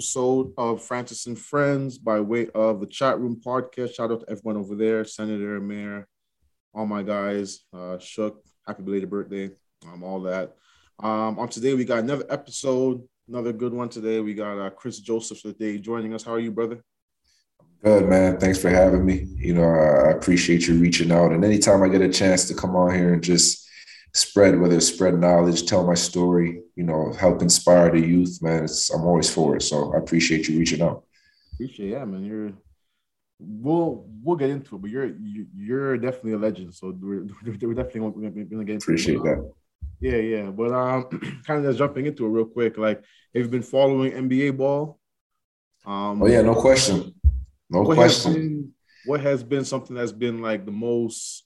episode of Francis and Friends by way of the Chat Room Podcast. Shout out to everyone over there, Senator, Mayor, all my guys, uh, Shook, happy belated birthday, um, all that. Um, on today, we got another episode, another good one today. We got uh, Kris Joseph today joining us. How are you, brother? Good, man. Thanks for having me. You know, I appreciate you reaching out. And anytime I get a chance to come on here and just spread, whether it's spread knowledge, tell my story, you know, help inspire the youth, man. It's, I'm always for it. So I appreciate you reaching out. Appreciate, yeah, man. You're we'll we'll get into it, but you're you're definitely a legend. So we're, we're definitely gonna get into appreciate it. that. Yeah, yeah. But um, kind of just jumping into it real quick. Like, have you been following NBA ball? Um, oh yeah, no question, no what question. Has been, what has been something that's been like the most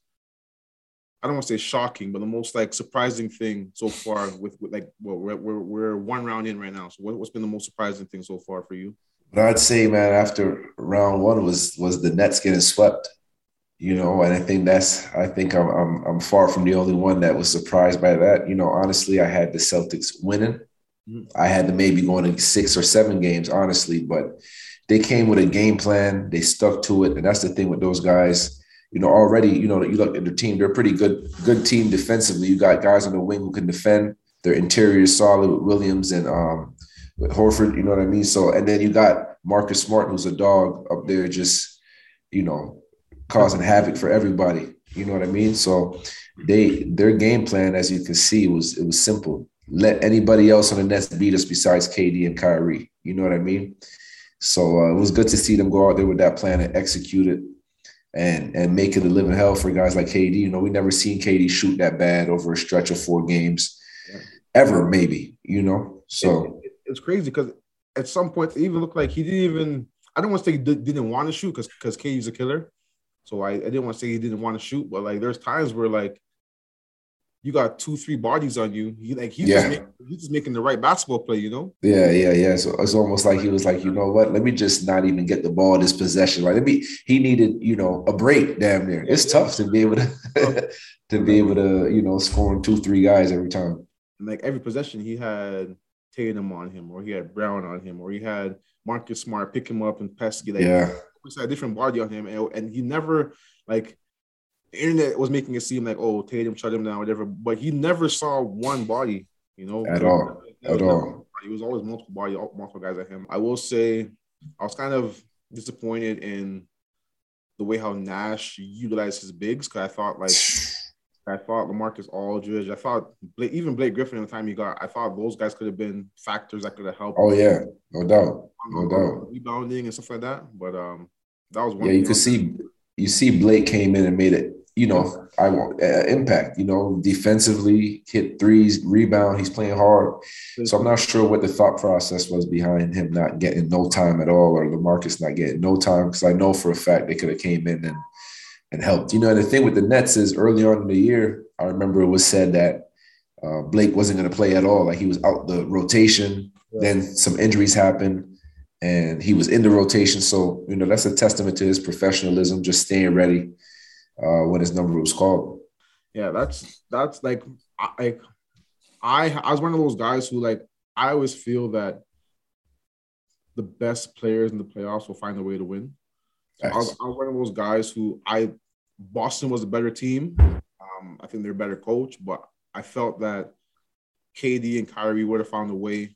I don't want to say shocking, but the most like surprising thing so far with, with like well we're, we're, we're one round in right now. So what, has been the most surprising thing so far for you? But I'd say, man, after round one was was the Nets getting swept. You know, and I think that's I think I'm I'm I'm far from the only one that was surprised by that. You know, honestly, I had the Celtics winning. Mm-hmm. I had them maybe going to six or seven games, honestly, but they came with a game plan. They stuck to it, and that's the thing with those guys you know, already, you know, you look at the team, they're pretty good, good team defensively. You got guys on the wing who can defend. Their interior is solid with Williams and um, with Horford, you know what I mean? So, and then you got Marcus Smart, who's a dog up there, just, you know, causing havoc for everybody. You know what I mean? So they their game plan, as you can see, was it was simple. Let anybody else on the Nets beat us besides KD and Kyrie. You know what I mean? So uh, it was good to see them go out there with that plan and execute it and and make it a living hell for guys like KD. You know, we never seen KD shoot that bad over a stretch of four games, yeah. ever maybe. You know, so it, it, it's crazy because at some point it even looked like he didn't even. I don't want to say he didn't want to shoot because because KD's a killer. So I, I didn't want to say he didn't want to shoot, but like there's times where like you got two, three bodies on you. He like he's, yeah. just, making, he's just making the right basketball play, you know? Yeah, yeah, yeah. So it's almost like he was like, you know what? Let me just not even get the ball this possession. Like let me. He needed, you know, a break. Damn near. It's yeah. tough to be able to to be able to, you know, scoring two, three guys every time. like every possession, he had Tatum on him, or he had Brown on him, or he had Marcus Smart pick him up and Pesky. Like, yeah, he had a different body on him, and, and he never like internet was making it seem like, oh, Tatum shut him down, whatever. But he never saw one body, you know, at all. At all. He was always multiple body, multiple guys at him. I will say, I was kind of disappointed in the way how Nash utilized his bigs because I thought like I thought Lamarcus Aldridge, I thought Blake, even Blake Griffin in the time he got, I thought those guys could have been factors that could have helped. Oh yeah, no doubt, no doubt, rebounding and stuff like that. But um, that was one. Yeah, you could see you see Blake came in and made it you know, I want uh, impact, you know, defensively, hit threes, rebound. He's playing hard. So I'm not sure what the thought process was behind him not getting no time at all or Lamarcus not getting no time. Because I know for a fact they could have came in and and helped. You know, and the thing with the Nets is early on in the year, I remember it was said that uh, Blake wasn't going to play at all. Like he was out the rotation. Then some injuries happened and he was in the rotation. So, you know, that's a testament to his professionalism, just staying ready uh, what his number was called. Yeah, that's that's like I I I was one of those guys who like I always feel that the best players in the playoffs will find a way to win. So I, was, I, was, one of those guys who I Boston was a better team. Um, I think they're a better coach, but I felt that KD and Kyrie would have found a way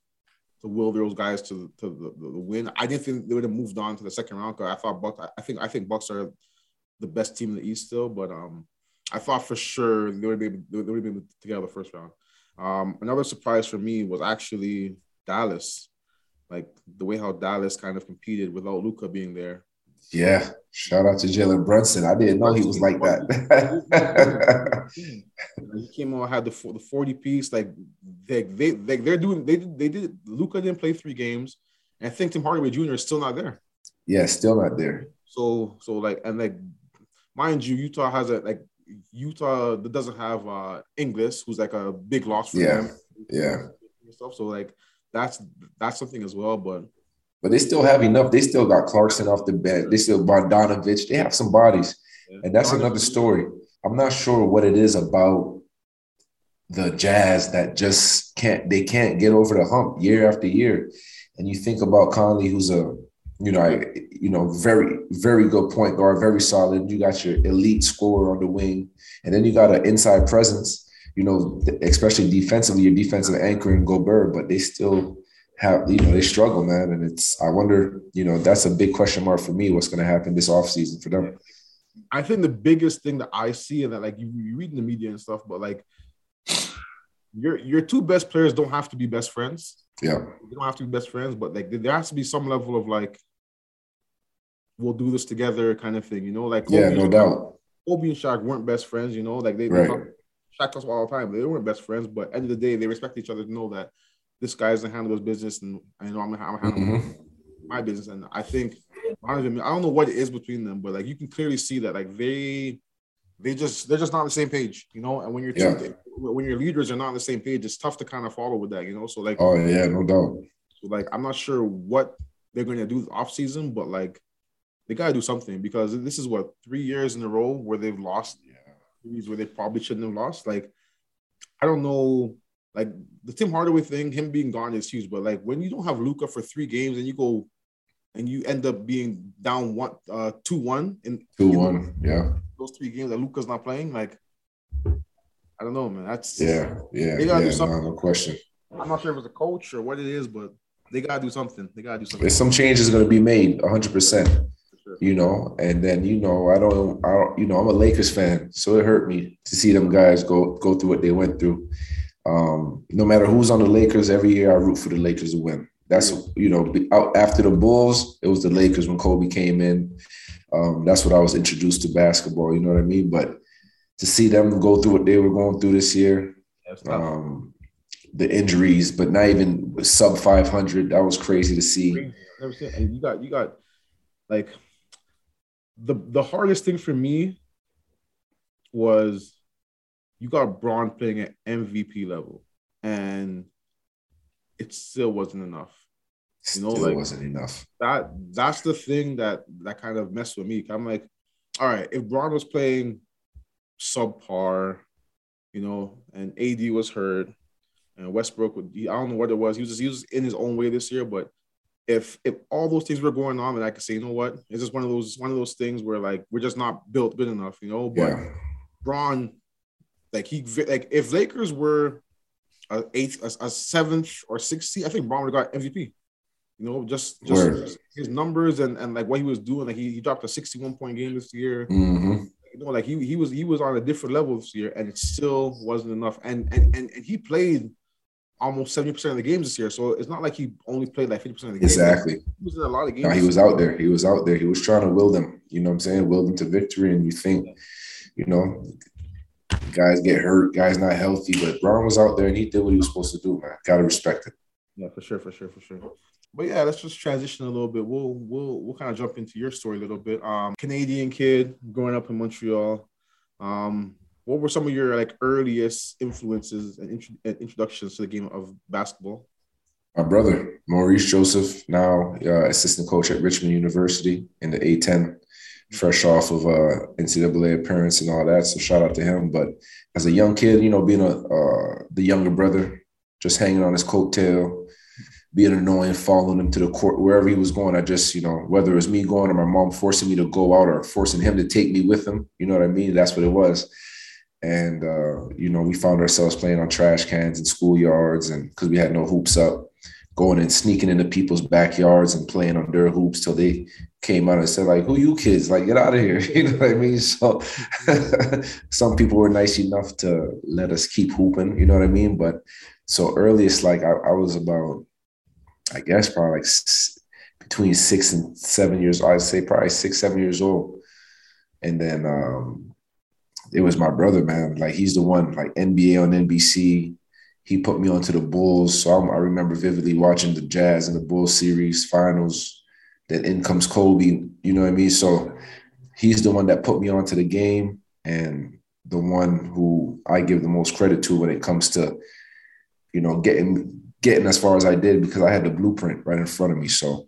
to will those guys to, to the, the, the win. I didn't think they would have moved on to the second round because I thought Bucks. I think I think Bucks are the best team in the East still, but um, I thought for sure they would be they would be together the first round. Um, another surprise for me was actually Dallas, like the way how Dallas kind of competed without Luka being there. Yeah, shout out to Jalen Brunson. I didn't know he was like that. he came on, had the the forty piece. Like they they, they they're doing they did they did. Luka didn't play three games, and I think Tim Hardaway Jr. is still not there. Yeah, still not there. So so like and like mind you, Utah has a like Utah that doesn't have uh Ingles, who's like a big loss for yeah. them. Yeah. Stuff. So like that's that's something as well. But but they still have enough. They still got Clarkson off the bench. They still Bogdanovich. They have some bodies, yeah. and that's another story. I'm not sure what it is about the Jazz that just can't they can't get over the hump year after year. And you think about Conley, who's a you know, I, you know, very, very good point guard, very solid. You got your elite scorer on the wing, and then you got an inside presence. You know, especially defensively, your defensive anchor in Gobert, but they still have, you know, they struggle, man. And it's, I wonder, you know, that's a big question mark for me. What's going to happen this offseason for them? I think the biggest thing that I see, and that like you, you read in the media and stuff, but like your your two best players don't have to be best friends. Yeah, they don't have to be best friends, but like there has to be some level of like we'll do this together kind of thing, you know? Like Kobe yeah, no doubt. Kobe and Shaq weren't best friends, you know, like they, right. they Shaq us all the time. They weren't best friends, but end of the day, they respect each other to know that this guy's gonna handle his business and I know I'm gonna, I'm gonna handle mm-hmm. my business. And I think I don't know what it is between them, but like you can clearly see that like they they just they're just not on the same page, you know. And when you're yeah. two, when your leaders are not on the same page, it's tough to kind of follow with that, you know. So like, oh yeah, no doubt. So like, I'm not sure what they're going to do off season, but like, they gotta do something because this is what three years in a row where they've lost yeah. where they probably shouldn't have lost. Like, I don't know, like the Tim Hardaway thing, him being gone is huge, but like when you don't have Luka for three games and you go and you end up being down one uh two one in two one, yeah. Those three games that Luka's not playing, like I don't know, man. That's yeah, yeah. They gotta yeah, do something. No, no question. I'm not sure if it's a coach or what it is, but they gotta do something. They gotta do something. There's some changes going to be made, 100. percent you know. And then you know, I don't, I don't, you know, I'm a Lakers fan, so it hurt me to see them guys go go through what they went through. Um, no matter who's on the Lakers, every year I root for the Lakers to win. That's you know, after the Bulls, it was the Lakers when Kobe came in. Um, that's what I was introduced to basketball. You know what I mean? But to see them go through what they were going through this year, um, the injuries, but not even sub 500, that was crazy to see. And you got you got like the the hardest thing for me was you got Bron playing at MVP level, and it still wasn't enough. You know, still like wasn't enough. That that's the thing that that kind of messed with me. I'm like, all right, if Bron was playing subpar, you know, and AD was hurt, and Westbrook would I don't know what it was. He was just, he was in his own way this year, but if if all those things were going on, and I could say, you know what, it's just one of those one of those things where like we're just not built good enough, you know. But yeah. Bron, like he like if Lakers were a eighth, a, a seventh or sixth seed, I think Bron would have got MVP. You know, just just Word. his numbers and and like what he was doing. Like he, he dropped a sixty-one point game this year. Mm-hmm. You know, like he he was he was on a different level this year, and it still wasn't enough. And and and, and he played almost 70% of the games this year. So it's not like he only played like 50% of the games. Exactly. He was in a lot of games. No, he was out there. He was out there. He was trying to will them, you know what I'm saying? Will them to victory. And you think, you know, guys get hurt, guys not healthy, but Bron was out there and he did what he was supposed to do, man. Gotta respect it. Yeah, for sure, for sure, for sure. But yeah, let's just transition a little bit. We'll we'll we'll kind of jump into your story a little bit. Um, Canadian kid growing up in Montreal. Um, what were some of your like earliest influences and, int- introductions to the game of basketball? My brother, Maurice Joseph, now uh, assistant coach at Richmond University in the A10, fresh off of uh, NCAA appearance and all that. So shout out to him. But as a young kid, you know, being a uh, the younger brother, just hanging on his coattail, being annoying, following him to the court wherever he was going. I just, you know, whether it was me going or my mom forcing me to go out or forcing him to take me with him, you know what I mean? That's what it was and uh, you know we found ourselves playing on trash cans and schoolyards and because we had no hoops up going and sneaking into people's backyards and playing on their hoops till they came out and said like who you kids? Like get out of here. You know what i mean? So some people were nice enough to let us keep hooping you know what i mean? But so earliest like i, I was about i guess probably like between six and seven years old. i'd say probably six seven years old. And then um it was my brother, man. Like he's the one, like NBA on NBC. He put me onto the Bulls, so I'm, i remember vividly watching the Jazz and the Bulls series finals. Then in comes Kobe. You know what I mean? So he's the one that put me onto the game, and the one who I give the most credit to when it comes to, you know, getting getting as far as I did because I had the blueprint right in front of me. So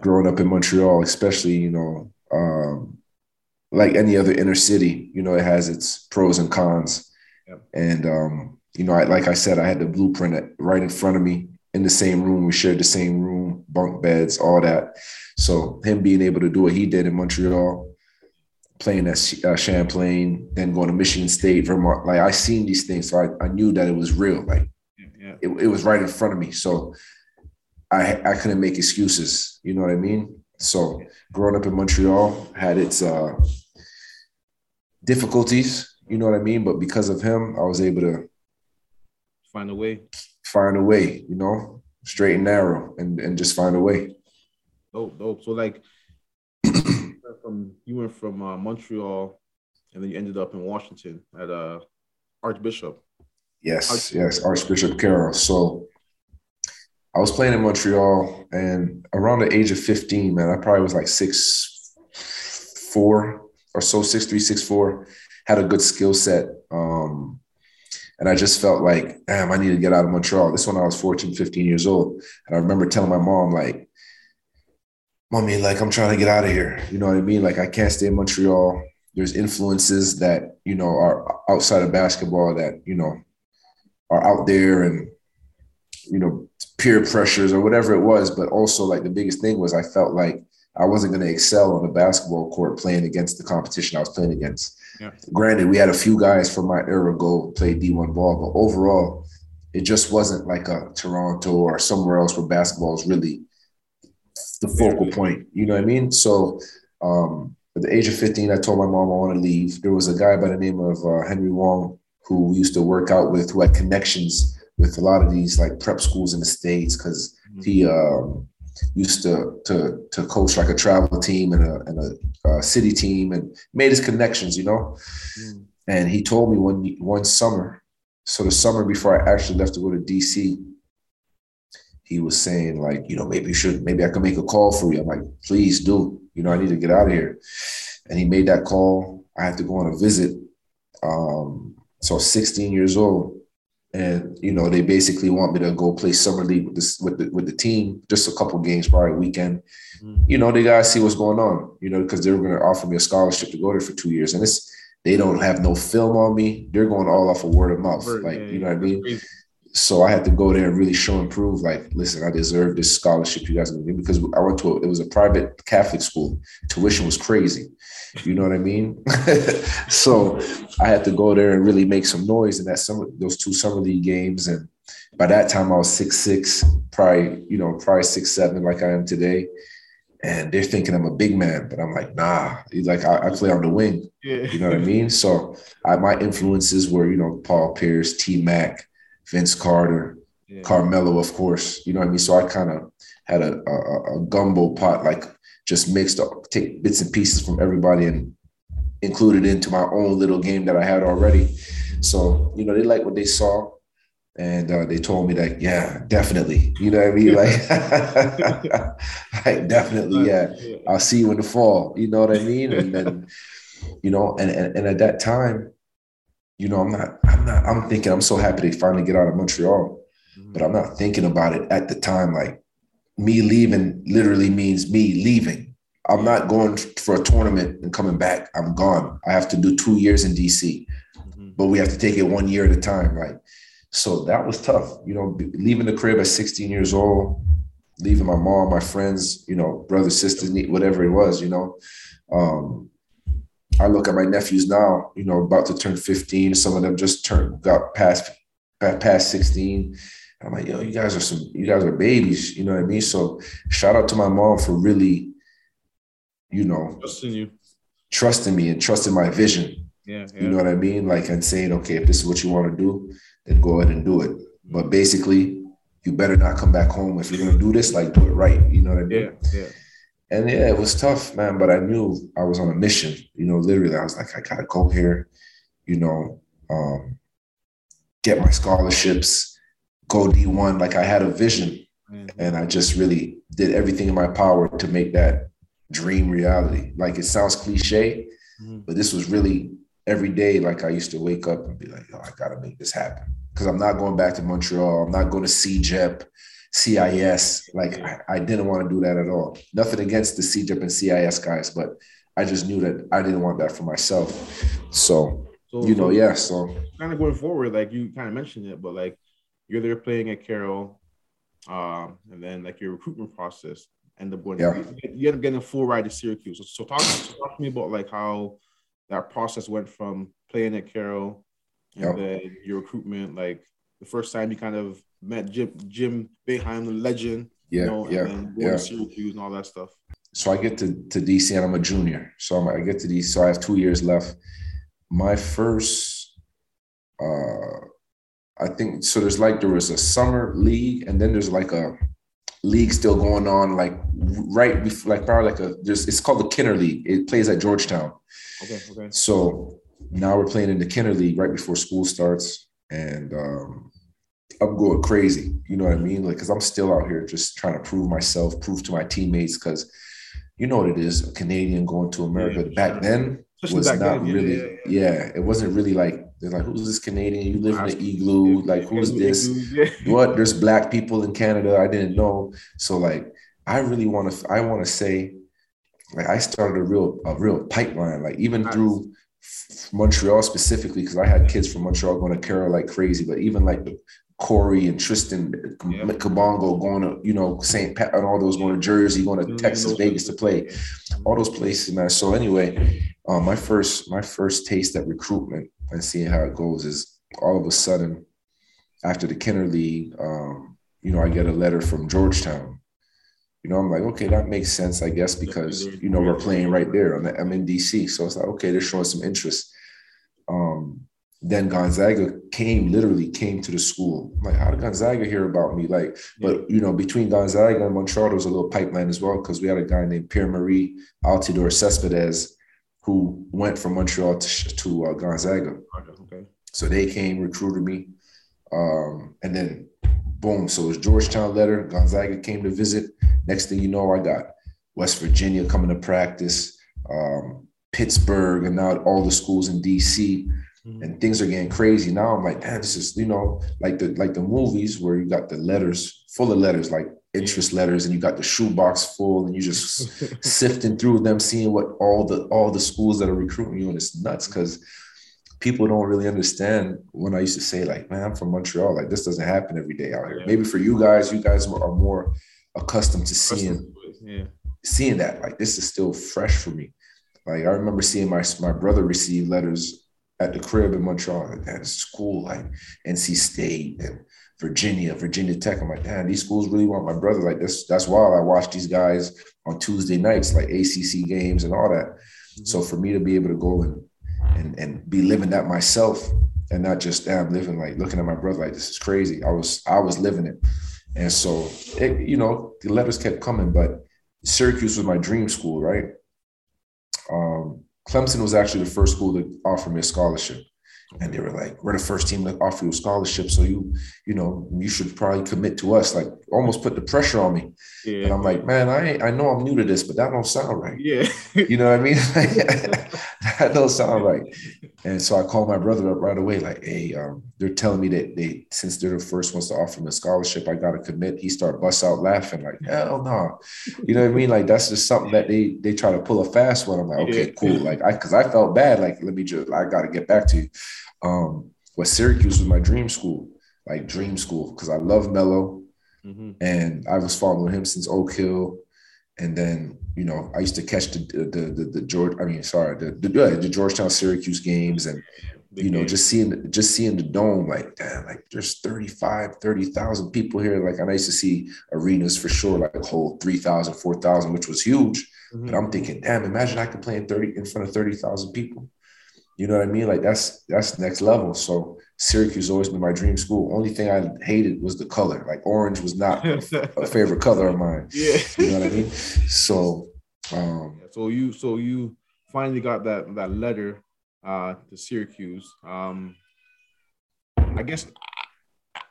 growing up in Montreal, especially, you know, um, like any other inner city, you know, it has its pros and cons. Yep. And um, you know, I, like I said, I had the blueprint right in front of me in the same room. We shared the same room, bunk beds, all that. So him being able to do what he did in Montreal, playing at uh, Champlain, then going to Michigan State, Vermont, like I seen these things, so I, I knew that it was real. Like yeah. it, it was right in front of me. So I I couldn't make excuses. You know what I mean? So growing up in Montreal had its uh, difficulties. You know what I mean? But because of him, I was able to find a way. Find a way. You know, straight and narrow, and and just find a way. Dope, dope. So like, from you went from uh, Montreal, and then you ended up in Washington at uh, Archbishop. Yes, Archbishop. yes, Archbishop Carroll. So I was playing in Montreal, and around the age of 15, man, I probably was like six four or so, six three, six four. Had a good skill set. Um, and I just felt like, damn, I need to get out of Montreal. This when I was 14, 15 years old. And I remember telling my mom, like, mommy, like I'm trying to get out of here. You know what I mean? Like I can't stay in Montreal. There's influences that, you know, are outside of basketball that, you know, are out there and, you know, peer pressures or whatever it was. But also like the biggest thing was I felt like I wasn't going to excel on the basketball court playing against the competition I was playing against. Yeah. Granted, we had a few guys from my era go play D1 ball, but overall, it just wasn't like a Toronto or somewhere else where basketball is really the focal point. You know what I mean? So um, at the age of 15, I told my mom I want to leave. There was a guy by the name of uh, Henry Wong who we used to work out with, who had connections with a lot of these like prep schools in the states because mm-hmm. he um, used to to to coach like a travel team and a, and a, city team and made his connections, you know. Mm. And he told me one one summer, so the summer before I actually left to go to DC, he was saying like, you know, maybe you should, maybe I can make a call for you. I'm like, please do. You know, I need to get out of here. And he made that call. I had to go on a visit. Um, so 16 years old, and you know they basically want me to go play summer league with this with the with the team, just a couple games, probably weekend. Mm-hmm. You know they gotta see what's going on. You know because they're going to offer me a scholarship to go there for two years, and it's they don't have no film on me. They're going all off of word of mouth, word, like yeah, you know what I mean so I had to go there and really show and prove, like, listen, I deserve this scholarship you guys are gonna give because I went to a, it was a private Catholic school. Tuition was crazy. You know what I mean? so I had to go there and really make some noise in that summer, those two summer league games. And by that time I was six six, probably, you know, probably six seven like I am today. And they're thinking I'm a big man, but I'm like, nah, like I, I play on the wing. Yeah. You know what I mean? So I, my influences were, you know, Paul Pierce, T Mac, Vince Carter, yeah. Carmelo, of course. You know what I mean? So I kind of had a, a, a, gumbo pot, like just mixed up, take bits and pieces from everybody and included into my own little game that I had already. So, you know, they like what they saw. And uh, they told me that, yeah, definitely. You know what I mean? Like, like definitely, yeah. I'll see you in the fall. You know what I mean? And then, you know, and, and, and at that time, you know, I'm not, I'm not, I'm thinking I'm so happy to finally get out of Montreal, mm-hmm. but I'm not thinking about it at the time. Like me leaving literally means me leaving. I'm not going for a tournament and coming back. I'm gone. I have to do two years in DC, mm-hmm. but we have to take it one year at a time. Right. So that was tough, you know, leaving the crib at 16 years old, leaving my mom, my friends, you know, brothers, sisters, whatever it was, you know. Um, I look at my nephews now, you know, about to turn 15. Some of them just turned, got past, past 16. I'm like, yo, you guys are some, you guys are babies. You know what I mean? So shout out to my mom for really, you know, trusting you, trusting me and trusting my vision. Yeah, yeah. You know what I mean? Like, and saying, okay, if this is what you want to do, then go ahead and do it. But basically, you better not come back home if you're gonna do this. Like, do it right. You know what I mean? Yeah, yeah. And yeah, it was tough, man. But I knew I was on a mission. You know, literally, I was like, I gotta go here. You know, um, get my scholarships, go D1. Like I had a vision, mm-hmm. and I just really did everything in my power to make that dream reality. Like it sounds cliche, mm-hmm. but this was really every day. Like I used to wake up and be like, "Yo, I gotta make this happen." Because I'm not going back to Montreal. I'm not going to CEGEP. CIS. Like I, I didn't want to do that at all. Nothing against the CEGEP and CIS guys, but I just knew that I didn't want that for myself. So So you know, so yeah. So kind of going forward, like you kind of mentioned it, but like you're there playing at Carroll, um, and then like your recruitment process end up going. Yeah. You, you end up getting a full ride to Syracuse. So, so talk, talk to me about like how that process went from playing at Carroll, and Yeah. then your recruitment. Like the first time you kind of met Jim, Jim Boeheim, the legend. yeah, you know, yeah, and yeah. Syracuse and all that stuff. so I get to, to DC and I'm a junior. So I'm, I get to DC. So I have two years left. My first, uh, I think, so there's like, there was a summer league and then there's like a league still going on, like right before, like probably like a, there's, it's called the Kenner League. It plays at Georgetown. Okay, okay. So now we're playing in the Kenner League right before school starts, and um, I'm going crazy. You know what I mean? Like, because I'm still out here just trying to prove myself, prove to my teammates. Because you know what it is, a Canadian going to America Yeah, back sure. then Especially was back not then, yeah, really. yeah, Yeah, it wasn't really like they're like, who's this Canadian? You live in an igloo? Like, who's this? What there's black people in canada i didn't know so like i really want to i want to say like i started a real a real pipeline like even Nice. through montreal specifically because i had kids from montreal going to carroll like crazy but even like the corey and tristan Yeah. kabongo going to you know st pat and all those going to jersey going to texas vegas to play all those places, man. So anyway, um, my first my first taste at recruitment and seeing how it goes is all of a sudden after the Kenner League, um, you know, I get a letter from Georgetown. You know, I'm like, okay, that makes sense, I guess, because you know we're playing right there. I'm, I'm in DC, so it's like, okay, they're showing some interest. Then Gonzaga came, literally came to the school. I'm like, how did Gonzaga hear about me? Like, but you know, between Gonzaga and Montreal, there was a little pipeline as well because we had a guy named Pierre Marie Altidor Cespedes who went from Montreal to, to uh, Gonzaga. Okay. So they came, recruited me, um, and then boom. So it was Georgetown letter. Gonzaga came to visit. Next thing you know, I got West Virginia coming to practice, um, Pittsburgh, and now all the schools in DC Mhm. and things are getting crazy. Now I'm like, damn, this is you know like the like the movies where you got the letters full of letters, like interest letters, and you got the shoebox full, and you just sifting through them, seeing what all the all the schools that are recruiting you, and it's nuts because people don't really understand when I used to say like, man, I'm from Montreal, like this doesn't happen every day out here. Yeah. Maybe for you guys, you guys are more accustomed to seeing yeah. seeing that like this is still fresh for me like i remember seeing my my brother receive letters at the crib in montreal like that is cool like nc state and virginia virginia tech. I'm like damn these schools really want my brother. Like that's that's wild. I watch these guys on tuesday nights like acc games and all that. Mm-hmm. So for me to be able to go and and and be living that myself and not just damn living like looking at my brother like this is crazy. I was i was living it. And so it, you know the letters kept coming but Syracuse was my dream school, right? Clemson was actually the first school to offer me a scholarship. And they were like, we're the first team to offer you a scholarship. So you, you know, you should probably commit to us. Like almost put the pressure on me. Yeah. And I'm like, man, I I know I'm new to this, but that don't sound right. yeah. You know what I mean? that don't sound right. And so I called my brother up right away, like, hey, um, they're telling me that they, since they're the first ones to offer me a scholarship, I got to commit. He started bust out laughing, like, hell no. You know what I mean? Like, that's just something that they they try to pull a fast one. I'm like, okay, cool. Like, I, cause I felt bad. Like, let me just, I got to get back to you. Um, but Syracuse was my dream school, like dream school, because I love Melo Mhm. and I was following him since Oak Hill. And then, you know, I used to catch the the the, the George, I mean, sorry, the the, the Georgetown Syracuse games and you know, just seeing just seeing the dome, like, damn, like there's 35, 30,000 people here. Like, and I used to see arenas for sure, like hold 3,000, 4,000, which was huge. Mhm. But I'm thinking, damn, imagine I could play in 30 in front of 30,000 people. You know what I mean? Like that's that's next level. So Syracuse always been my dream school. Only thing I hated was the color. Like orange was not a favorite color of mine. yeah. You know what I mean? So um So you so you finally got that that letter uh to Syracuse. Um I guess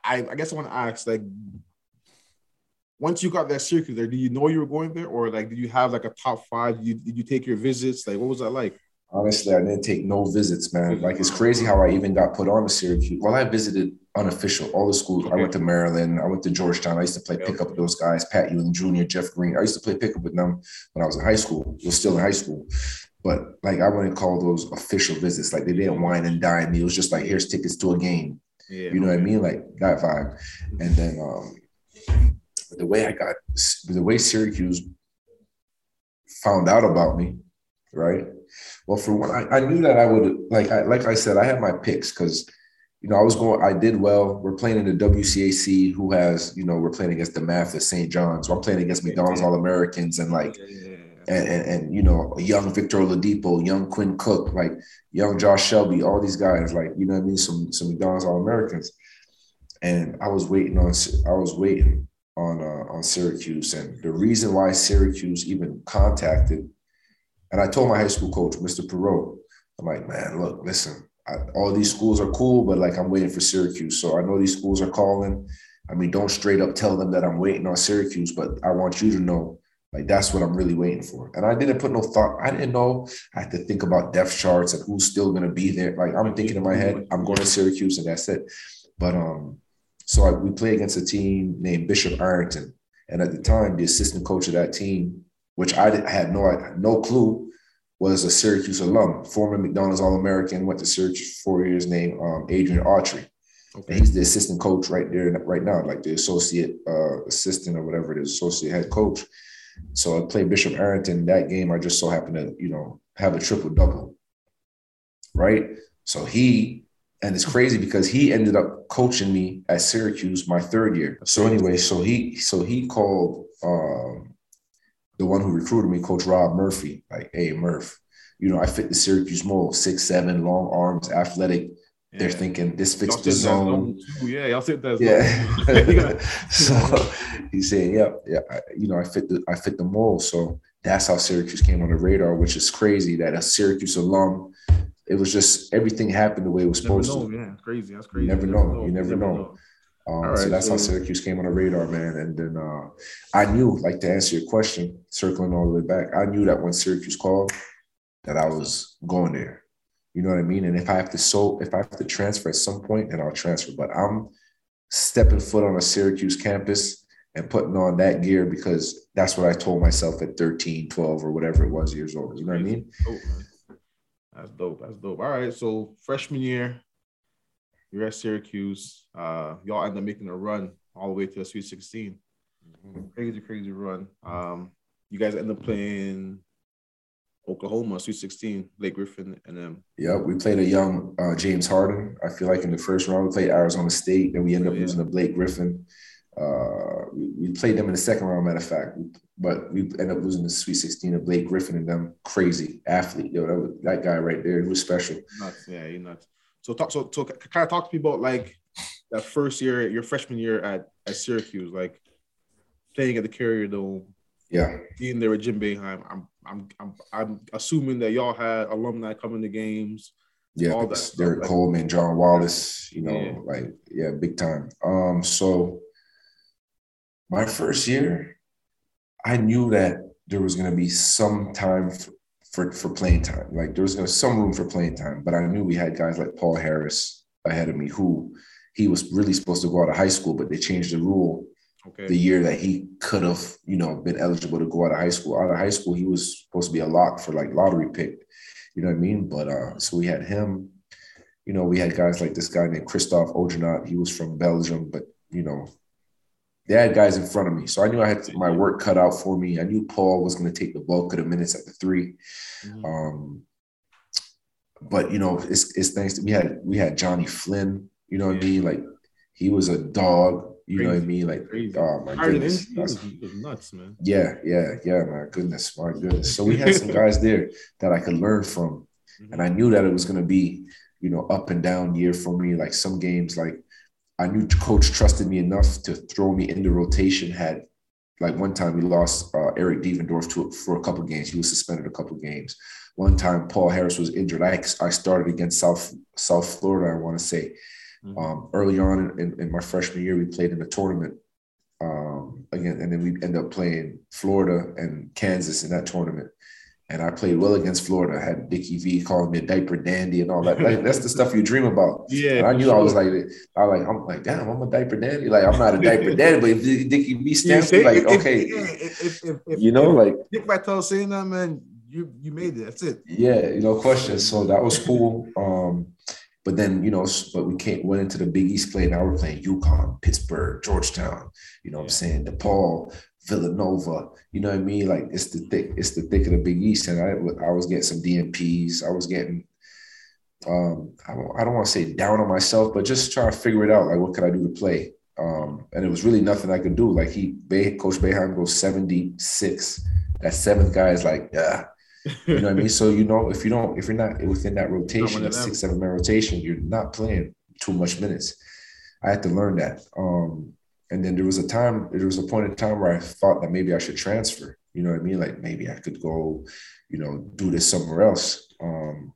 I I guess I want to ask like once you got that Syracuse there, do you know you were going there or like did you have like a top five? Did you, did you take your visits? Like what was that like? Honestly, I didn't take no visits, man. Like it's crazy how I even got put on to Syracuse. Well, I visited unofficial, all the schools. I went to Maryland, I went to Georgetown. I used to play pickup with those guys, Pat Ewing Jr., Jeff Green. I used to play pickup with them when I was in high school. Was still in high school. but like I wouldn't call those official visits. Like they didn't wine and dine me. It was just like here's tickets to a game. Yeah, you know okay. what I mean? Like that vibe. And then um the way I got the way Syracuse found out about me, right? Well, for one, I, I knew that I would like I like I said, I had my picks because you know, I was going, I did well. We're playing in the WCAC, who has, you know, we're playing against DeMatha of St. John's. So I'm playing against McDonald's All Americans and like, and, and, and, you know, young Victor Oladipo, young Quinn Cook, like young Josh Selby, all these guys, like, you know what I mean? Some, some McDonald's All Americans. And I was waiting on, I was waiting on, uh, on Syracuse. And the reason why Syracuse even contacted, and I told my high school coach, Mr. Perot, I'm like, man, look, listen, I, all these schools are cool, but like I'm waiting for Syracuse. So I know these schools are calling. I mean, don't straight up tell them that I'm waiting on Syracuse, but I want you to know, like that's what I'm really waiting for. And I didn't put no thought. I didn't know I had to think about depth charts and who's still gonna be there. Like I'm thinking in my head, I'm going to Syracuse and that's it. But um, so I, we play against a team named Bishop Ireton, and at the time, the assistant coach of that team, which I, I had no no clue was a Syracuse alum, former McDonald's All American, went to Syracuse four years, named um, Adrian Autry. Okay. And he's the assistant coach right there, right now, like the associate uh, assistant or whatever it is, associate head coach. So I played Bishop Ireton that game. I just so happened to, you know, have a triple double. Right. So he, and it's crazy because he ended up coaching me at Syracuse my third year. So anyway, so he, so he called um, the one who recruited me, Coach Rob Murphy, like, hey, Murph, you know, I fit the Syracuse mold, six, seven, long arms, athletic. Yeah. They're thinking this fits y'all the zone. yeah, y'all fit that yeah. so he's saying, yeah, yeah, I, you know, I fit the I fit the mold. So that's how Syracuse came on the radar, which is crazy that a Syracuse alum. It was just everything happened the way it was supposed know, to. Yeah, crazy. That's crazy. You never, you know. know. You never, know. know. Um, right, so that's so, how Syracuse came on the radar, man. And then uh, I knew, like to answer your question, circling all the way back, I knew that when Syracuse called, that I was going there. You know what I mean? And if I have to so if I have to transfer at some point, then I'll transfer. But I'm stepping foot on a Syracuse campus and putting on that gear because that's what I told myself at 13, 12, or whatever it was years old. You know what I mean? That's dope. That's dope. All right. So freshman year, you're at Syracuse. Uh, y'all end up making a run all the way to the Sweet 16. Mm-hmm. Crazy, crazy run. Um, you guys end up playing Oklahoma, Sweet 16, Blake Griffin and them. Yeah, we played a young uh, James Harden. I feel like in the first round, we played Arizona State, and we ended up oh, yeah. losing to Blake Griffin. Uh, we, we, played them in the second round, matter of fact, but we ended up losing the Sweet 16 to Blake Griffin and them. Crazy athlete, yo, that, was, that guy right there, he was special. Nuts, yeah, he nuts. So talk, so, so kind of talk to me about like that first year, your freshman year at, at Syracuse, like playing at the Carrier Dome. Yeah, being there with Jim Boeheim. I'm I'm I'm I'm assuming that y'all had alumni coming to games. Yeah, all that like, Coleman, John Wallace, you know, yeah. like yeah, big time. Um, so my first year, I knew that there was gonna be some time for, for, playing time. Like there was gonna some room for playing time, but I knew we had guys like Paul Harris ahead of me who he was really supposed to go out of high school, but they changed the rule Okay. The year that he could have, you know, been eligible to go out of high school. Out of high school, he was supposed to be a lock for like lottery pick. You know what I mean? But uh, so we had him. You know, we had guys like this guy named Kristof Ongenaet. He was from Belgium, but you know, they had guys in front of me. So I knew I had my work cut out for me. I knew Paul was going to take the bulk of the minutes at the 3 mm-hmm. Um, but you know, it's, it's thanks to we had we had Johnny Flynn. You know what yeah. I mean? Like he was a dog. You Crazy. know what I mean? Like, Crazy. oh my goodness, that's nuts, man. Yeah, yeah, yeah. My goodness, my goodness. So we had some guys there that I could learn from, mm-hmm. and I knew that it was going to be, you know, up and down year for me. Like some games, like I knew coach trusted me enough to throw me in the rotation. Had like one time we lost uh, Eric Devendorf to for a couple games. He was suspended a couple games. One time Paul Harris was injured. I I started against South South Florida. I want to say Mm-hmm. Um, early on in, in, my freshman year, we played in a tournament um, again, and then we end up playing Florida and Kansas in that tournament. And I played well against Florida. I had Dickie V calling me a diaper dandy and all that. Like, that's the stuff you dream about. Yeah. And I knew sure. I was like, I like, I'm like, damn, I'm a diaper dandy. Like, I'm not a diaper dandy, but if Dickie V stands yeah, like, okay, if, if, if, you know, like Dick Vitale saying that, man, you you made it. That's it. Yeah, you know, question. So that was cool. Um, but then, you know, but we came went into the Big East play. Now we're playing UConn, Pittsburgh, Georgetown. You know what I'm saying? DePaul, Villanova. You know what I mean? Like it's the thick, it's the thick of the Big East. And I I was getting some DMPs. I was getting um, I don't, I don't want to say down on myself, but just trying to figure it out. Like, what could I do to play? Um, and it was really nothing I could do. Like he, Coach Boeheim goes 76. That seventh guy is like, yeah, you know what I mean? So you know, if you don't, if you're not within that rotation, that six, seven man rotation, you're not playing too much minutes. I had to learn that. Um, and then there was a time, there was a point in time where I thought that maybe I should transfer. You know what I mean? Like maybe I could go, you know, do this somewhere else. Um,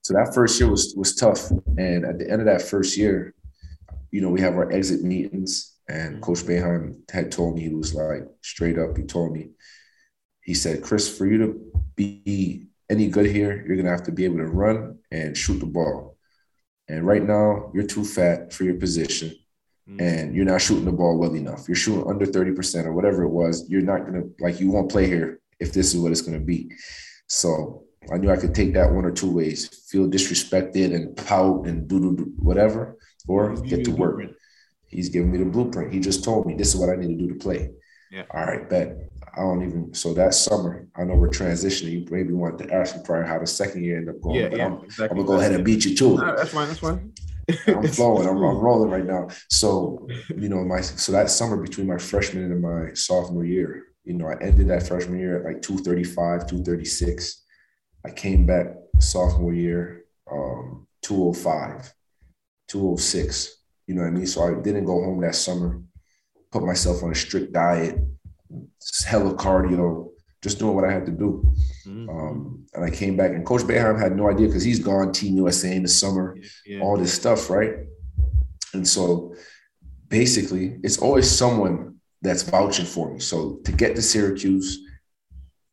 so that first year was was tough. And at the end of that first year, you know, we have our exit meetings, and. Coach Boeheim had told me he was like straight up. He told me, he said, Kris, for you to be any good here, you're gonna have to be able to run and shoot the ball. And right now, you're too fat for your position. Mm. and you're not shooting the ball well enough. You're shooting under thirty percent or whatever it was. You're not gonna like you won't play here if this is what it's gonna be. So I knew I could take that one or two ways: feel disrespected and pout and do do, whatever, or get to work. He's giving me the blueprint. He just told me this is what I need to do to play. Yeah. All right, bet. I don't even. So that summer, I know we're transitioning. You maybe want to ask me prior how the second year ended up going. Yeah, yeah, I'm, exactly. I'm, gonna go ahead and beat you to it. that's fine. That's fine. I'm flowing. I'm, I'm, rolling right now. So you know, my so that summer between my freshman and my sophomore year, you know, I ended that freshman year at like 235, 236. I came back sophomore year, um, 205, 206. You know what I mean? So I didn't go home that summer, put myself on a strict diet, hella cardio, just doing what I had to do. Mm-hmm. Um, and I came back, and Coach Boeheim had no idea because he's gone Team USA in the summer, yeah, all this stuff, right? And so basically, it's always someone that's vouching for me. So to get to Syracuse,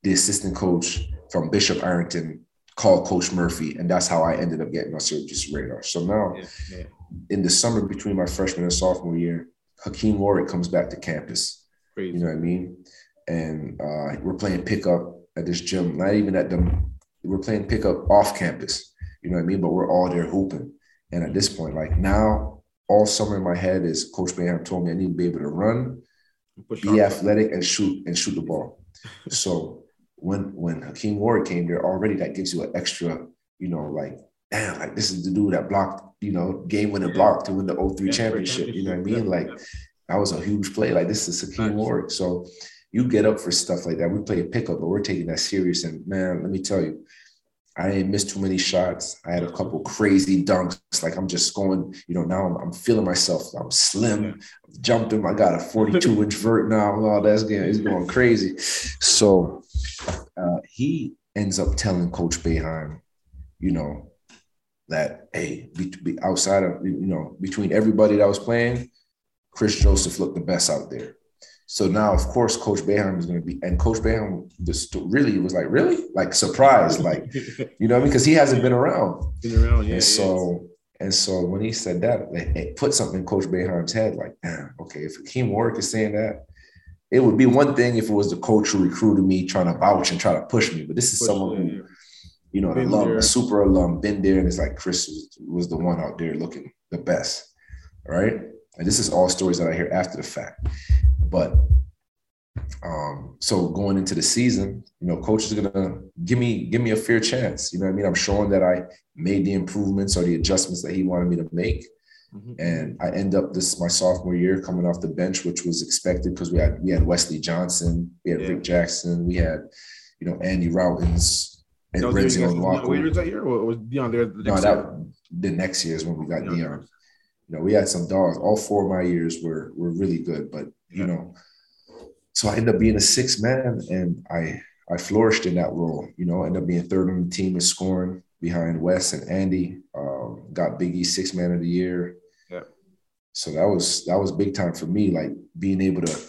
the assistant coach from Bishop Ireton called Coach Murphy, and that's how I ended up getting on Syracuse radar. So now, yeah, yeah. in the summer between my freshman and sophomore year, Hakeem Warrick comes back to campus. Crazy. You know what I mean? And uh, we're playing pickup at this gym. Not even at the we're playing pickup off campus. You know what I mean? But we're all there hooping. And at this point, like now, all summer in my head is Coach Boeheim told me I need to be able to run, be athletic, and shoot and shoot the ball. so when when Hakeem Warrick came there, already that gives you an extra, you know, like damn, like this is the dude that blocked, you know, game winning block to win the 03 yeah, championship. You know what I mean? Yeah, like yeah. that was a huge play. Like this is Hakeem nice. Warrick. So you get up for stuff like that. We play a pickup, but we're taking that serious. And man, let me tell you, I didn't miss too many shots. I had a couple crazy dunks. Like I'm just going, you know, now I'm, I'm feeling myself. I'm slim, yeah. jumped him. I got a 42 inch vert now. Oh, that's getting, it's going crazy. So uh, he ends up telling Coach Boeheim, you know, that hey, be, be outside of you know between everybody that was playing, Kris Joseph looked the best out there. So now, of course, Coach Boeheim is going to be, and Coach Boeheim just really was like, really, like surprised, like you know, because he hasn't been around. Been around, yeah. And so, and so when he said that, it put something in Coach Boeheim's head, like, damn, okay, if Hakeem Warrick is saying that, it would be one thing if it was the coach who recruited me trying to vouch and try to push me, but this is push someone who, you know, an alum, a super alum, been there, and it's like Kris was, was the one out there looking the best, right? And this is all stories that I hear after the fact, but um, so going into the season, you know, coach is gonna give me give me a fair chance. You know what I mean? I'm showing that I made the improvements or the adjustments that he wanted me to make. Mm-hmm. And I end up this my sophomore year coming off the bench, which was expected because we had we had Wesley Johnson, we had yeah. Rick Jackson, we had you know Andy Rautins and no, Renzi Walker. that year, or was Dion there? The no, that year? the next year is when we got Dion. Dion. You know, we had some dogs. All four of my years were were really good, but you know, so I ended up being a six man, and I I flourished in that role. You know, ended up being third on the team in scoring behind Wes and Andy. Um, got Big E six man of the year. Yeah. So that was that was big time for me, like being able to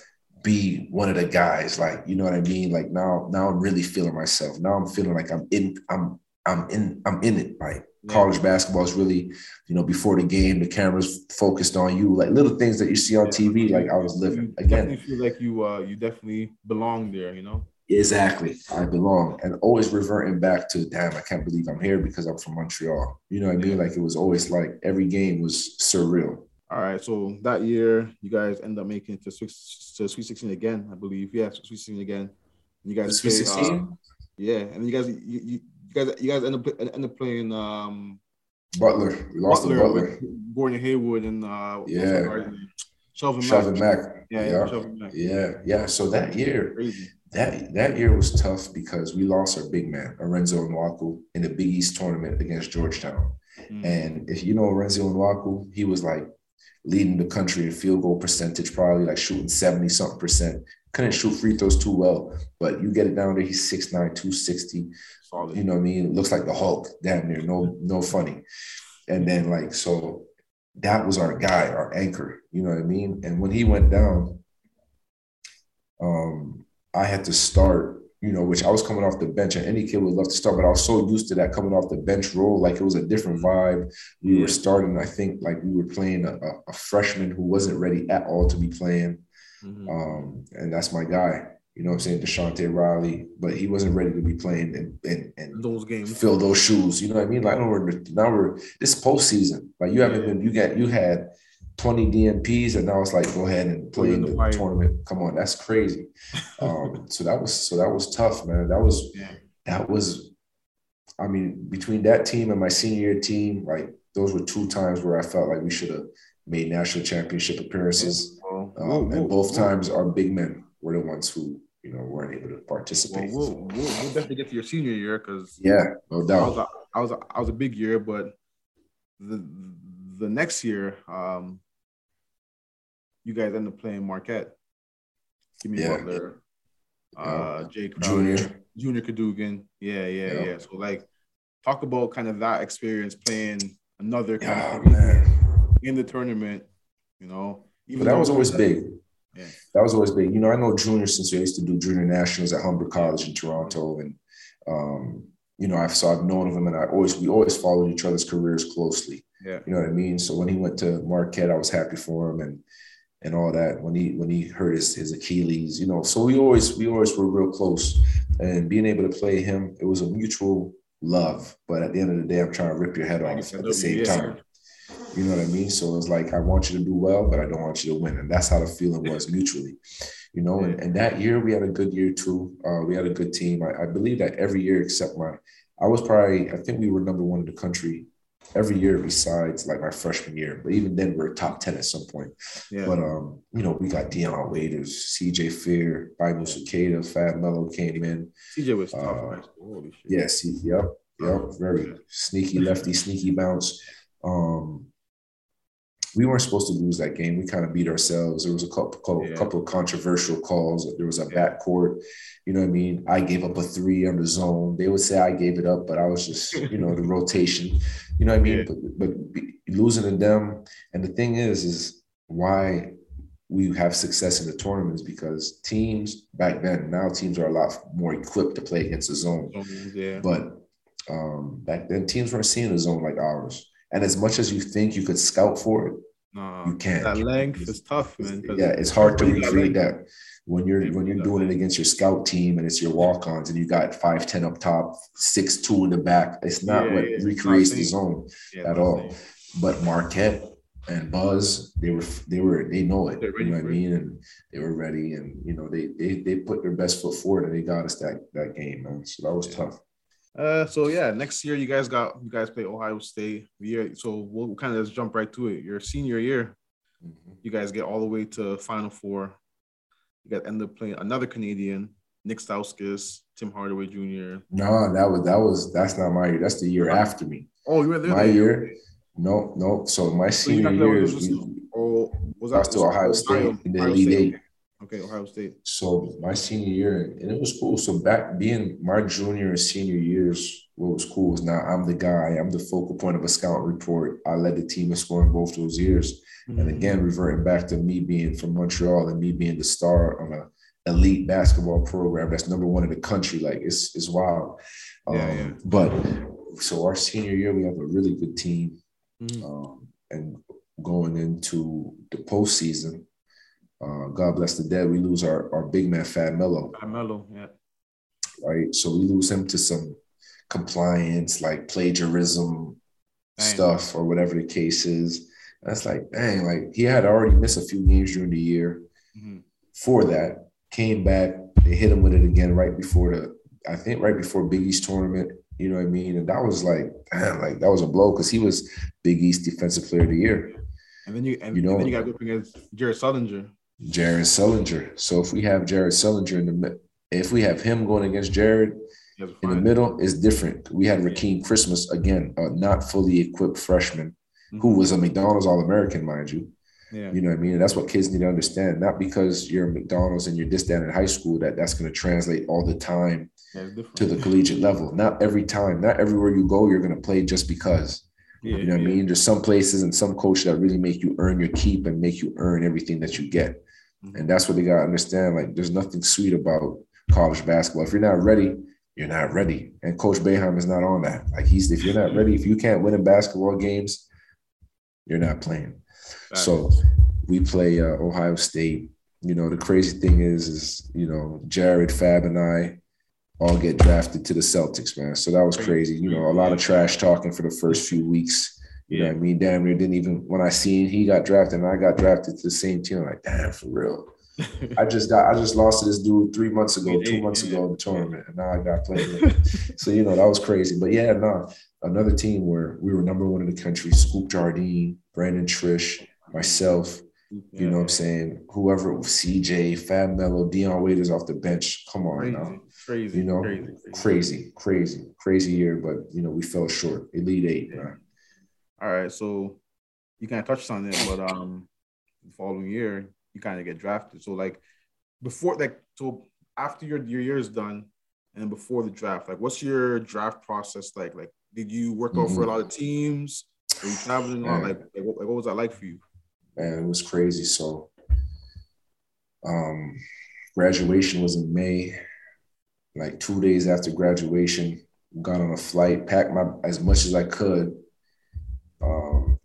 be one of the guys, like you know what I mean. Like now, now I'm really feeling myself. Now I'm feeling like I'm in, I'm, I'm in, I'm in it. Like. College basketball is really, you know, before the game, the cameras focused on you, like little things that you see on TV. Like I was living you again. Definitely feel like you, uh, you definitely belong there. You know. Exactly. I belong. And always reverting back to, damn, I can't believe I'm here because I'm from Montreal. You know what I mean? Like it was always like every game was surreal. All right. So that year, you guys end up making it to, Sweet, to Sweet 16 again, I believe. Yeah, Sweet 16 again. You guys Sweet 16? Uh, yeah. And you guys, you, you, you guys, you guys end up, end up playing um, Butler. We lost Butler, to Butler. Gordon Hayward and uh, Yeah. Shelvin Shelvin Mack. Mack. Yeah, Yeah. yeah, Shelvin Mack. Yeah. Yeah. So that year, Crazy. that that year was tough because we lost our big man, Arinze Onuaku, in the Big East tournament against Georgetown. Mm. And if you know Arinze Onuaku, he was like leading the country in field goal percentage, probably like shooting 70 something percent. Couldn't shoot free throws too well, but you get it down there, he's 6'9, 260. Solid. You know what I mean? It looks like the Hulk, damn near, no, no funny. And then like so that was our guy, our anchor, you know what I mean? And when he went down, um, I had to start, you know, which I was coming off the bench, and any kid would love to start, but I was so used to that coming off the bench role, like it was a different vibe. We were starting, I think, like we were playing a- a freshman who wasn't ready at all to be playing. Mhm. Um, and that's my guy, you know what I'm saying, DaShonte Riley, but he wasn't ready to be playing and and, and those games. fill those shoes. You know what I mean? Like, I know we're now we're this postseason. Like you haven't Yeah. been. You got you had twenty DNPs, and now it's like go ahead and play in in the the tournament. Come on, that's crazy. Um, so that was so that was tough, man. That was Yeah. that was. I mean, between that team and my senior year team, like those were two times where I felt like we should have made national championship appearances. Well, Um, we'll- and both we'll- times, our big men were the ones who you know weren't able to participate. we'll, we'll, we'll definitely get to your senior year because yeah, no I was doubt. a, I was a, I was a big year, but the the next year, um, you guys end up playing Marquette. Jimmy Yeah. Butler, uh, Jae Crowder, Junior. Junior Cadougan. Yeah, yeah, Yeah. yeah. So like, talk about kind of that experience playing another kind Yeah, of man. In the tournament. You know, But that was always big. Yeah. That was always big. You know, I know junior since I used to do junior nationals at Humber College in Toronto, and um, you know, I've so I've known of him, and I always we always followed each other's careers closely. Yeah. You know what I mean? So when he went to Marquette, I was happy for him, and and all that. When he when he hurt his his Achilles, you know, so we always we always were real close, and being able to play him, it was a mutual love. But at the end of the day, I'm trying to rip your head off at the same time. You know what I mean? So it's like I want you to do well, but I don't want you to win, and that's how the feeling was mutually. You know, and, and that year we had a good year too. Uh, we had a good team. I, I believe that every year except my, I was probably I think we were number one in the country every year besides like my freshman year. But even then we are top ten at some point. Yeah. But um, you know, we got Dion Waiters, CJ Fair, Bible Cicada, Fab Melo came in. CJ was tough. Uh, high school. Holy shit. Yes, he, yep, yep, very sneaky lefty, sneaky bounce. Um, we weren't supposed to lose that game. We kind of beat ourselves. There was a couple, couple, Yeah. couple of controversial calls. There was a backcourt. You know what I mean? I gave up a three on the zone. They would say I gave it up, but I was just, you know, the rotation. You know what I mean? Yeah. But, but losing to them. And the thing is, is why we have success in the tournament is because teams back then, now teams are a lot more equipped to play against the zone. Yeah. But um, back then, teams weren't seeing a zone like ours. And as much as you think you could scout for it, Nah, you can't. That length is tough, man. yeah, it's hard to recreate that when you're when you're doing it against your scout team and it's your walk-ons and you got five ten up top, six two in the back. It's not Yeah, what yeah, recreates the zone. Yeah, at all. But Marquette and Buzz, they were they were they know it. You know what I mean? And they were ready, and you know they they they put their best foot forward and they got us that that game, man. So that was tough. Uh, so yeah, next year you guys got you guys play Ohio State. Year, so we'll kind of just jump right to it. Your senior year, Mhm. you guys get all the way to Final Four. You guys end up playing another Canadian, Nik Stauskas, Tim Hardaway Jr. No, that was that was that's not my year. That's the year after me. Oh, you were there. My that year, no, no. So my So senior got year was we, Oh, was lost to Ohio State in the Elite Eight. Okay, Ohio State. So my senior year, and it was cool. So back being my junior and senior years, what was cool is now I'm the guy. I'm the focal point of a scout report. I led the team in scoring both those years. Mm-hmm. And again, reverting back to me being from Montreal and me being the star on a elite basketball program that's number one in the country. Like it's it's wild. Yeah, Um, yeah. But so our senior year, we have a really good team. Mhm. Um, and going into the postseason, uh, God bless the dead, we lose our, our big man Fab Melo. Carmelo, yeah. right? So we lose him to some compliance, like plagiarism dang. stuff or whatever the case is. That's like, dang, like he had already missed a few games during the year mm-hmm. for that. Came back, they hit him with it again right before the, I think right before Big East tournament. You know what I mean? And that was like, damn, like that was a blow because he was Big East Defensive Player of the Year. And then you, and, you know, and then you got to go against Jared Sullinger. Jared Sullinger. So if we have Jared Sullinger in the, if we have him going against Jared in the middle, it's different. We had Rakeem Christmas again, a not fully equipped freshman mm-hmm. who was a McDonald's All American, mind you. Yeah. You know what I mean? And that's what kids need to understand. Not because you're a McDonald's and you're this, that in high school, that that's going to translate all the time to the collegiate level. Not every time, not everywhere you go, you're going to play just because. Yeah, you know what yeah. I mean? There's some places and some coaches that really make you earn your keep and make you earn everything that you get. Mm-hmm. And that's what they got to understand. Like, there's nothing sweet about college basketball. If you're not ready, you're not ready. And Coach Boeheim is not on that. Like, he's, if you're not ready, if you can't win in basketball games, you're not playing. So we play uh, Ohio State. You know, the crazy thing is, is you know, Jared, Fab, and I all get drafted to the Celtics, man. So that was crazy. You know, a lot of trash talking for the first few weeks. You yeah. know I mean? Damn near didn't even when I seen he got drafted and I got drafted to the same team, I'm like, damn, for real. I just got I just lost to this dude three months ago, two months ago in the tournament, and now I got played. so you know that was crazy. But yeah, no, another team where we were number one in the country, Scoop Jardine, Brandon Triche, myself, you know what I'm saying? Whoever, CJ, Fab Melo, Dion Waiters off the bench. Come on crazy, now. Crazy. You know, crazy, crazy, crazy, crazy year, but you know, we fell short. Elite eight, man. All right. So you kind of touched on it, but um the following year you kind of get drafted. So like before like so after your your year is done and before the draft, like what's your draft process like? Like did you work mm-hmm. out for a lot of teams? Were you traveling a lot? Like, like, what, like what was that like for you? Man, it was crazy. So um graduation was in May. Like two days after graduation, got on a flight, packed my as much as I could,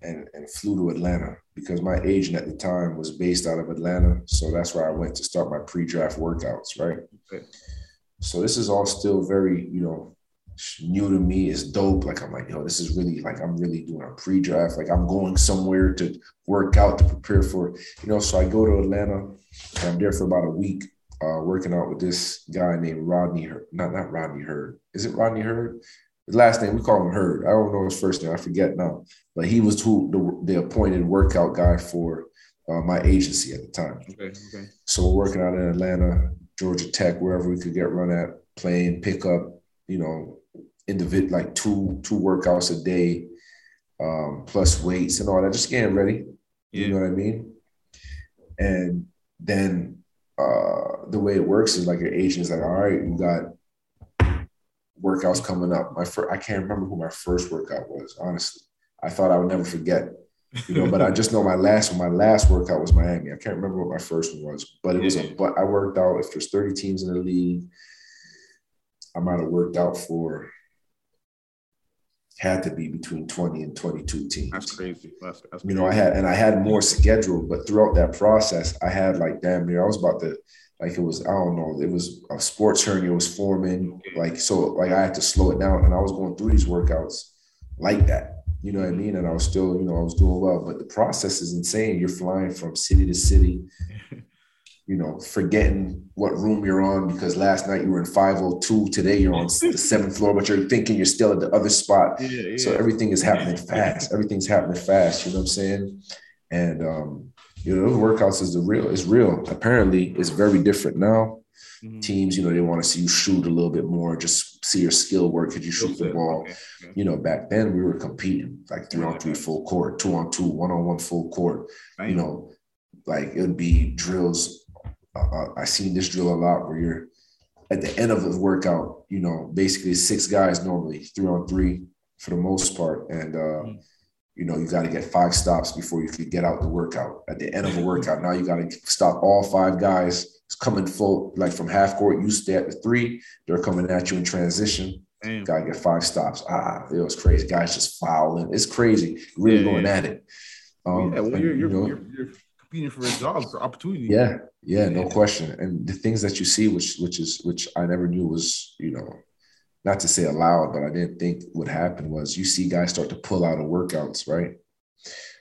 and, and flew to Atlanta because my agent at the time was based out of Atlanta. So that's where I went to start my pre-draft workouts, right? Okay. So this is all still very, you know, new to me It's dope. Like I'm like, yo, this is really like I'm really doing a pre-draft. Like I'm going somewhere to work out to prepare for, you know. So I go to Atlanta. I'm there for about a week, uh, working out with this guy named Rodney Hurd. Not not Rodney Hurd. Is it Rodney Hurd? His last name we call him Hurd. I don't know his first name. I forget now. But he was who the, the appointed workout guy for uh, my agency at the time. Okay, okay. So we're working out in Atlanta, Georgia Tech, wherever we could get run at, playing, pick up, you know, individual like two two workouts a day, um, plus weights and all that, just getting ready. Yeah. You know what I mean? And then uh, the way it works is like your agent is like, all right, you got workouts coming up. My first, I can't remember who my first workout was. Honestly, I thought I would never forget. You know, but I just know my last one. My last workout was Miami. I can't remember what my first one was, but it was a. But I worked out. If there's 30 teams in the league, I might have worked out for had to be between 20 and 22 teams. That's crazy. That's, that's you know, I had and I had more scheduled, but throughout that process, I had like damn near I was about to like it was, I don't know, it was a sports hernia was forming. Like so like I had to slow it down and I was going through these workouts like that. You know what I mean? And I was still, you know, I was doing well, but the process is insane. You're flying from city to city. you know, forgetting what room you're on because last night you were in 502. Today you're on the seventh floor, but you're thinking you're still at the other spot. Yeah, yeah. So everything is happening fast. Everything's happening fast. You know what I'm saying? And um, you know, those workouts is the real, it's real. Apparently, it's very different now. Mm-hmm. Teams, you know, they want to see you shoot a little bit more, just see your skill work. Could you shoot the ball? Okay. You know, back then we were competing like three on three full court, two on two, one on one full court. You know, like it would be drills uh, I seen this drill a lot where you're at the end of the workout, you know, basically six guys normally, three on three for the most part. And, uh, mm. You know, you got to get five stops before you can get out the workout. At the end of a workout, now you got to stop all five guys coming full, like from half court, you stay at the three, they're coming at you in transition. Got to get five stops. Ah, it was crazy. Guys just fouling. It's crazy. Really yeah, going yeah. at it. Um, yeah, well, you're, you're, you know, you're, you're competing for a job for opportunity. Yeah, yeah, no question. And the things that you see, which which is which I never knew was, you know, not to say allowed, but I didn't think would happen was you see guys start to pull out of workouts, right?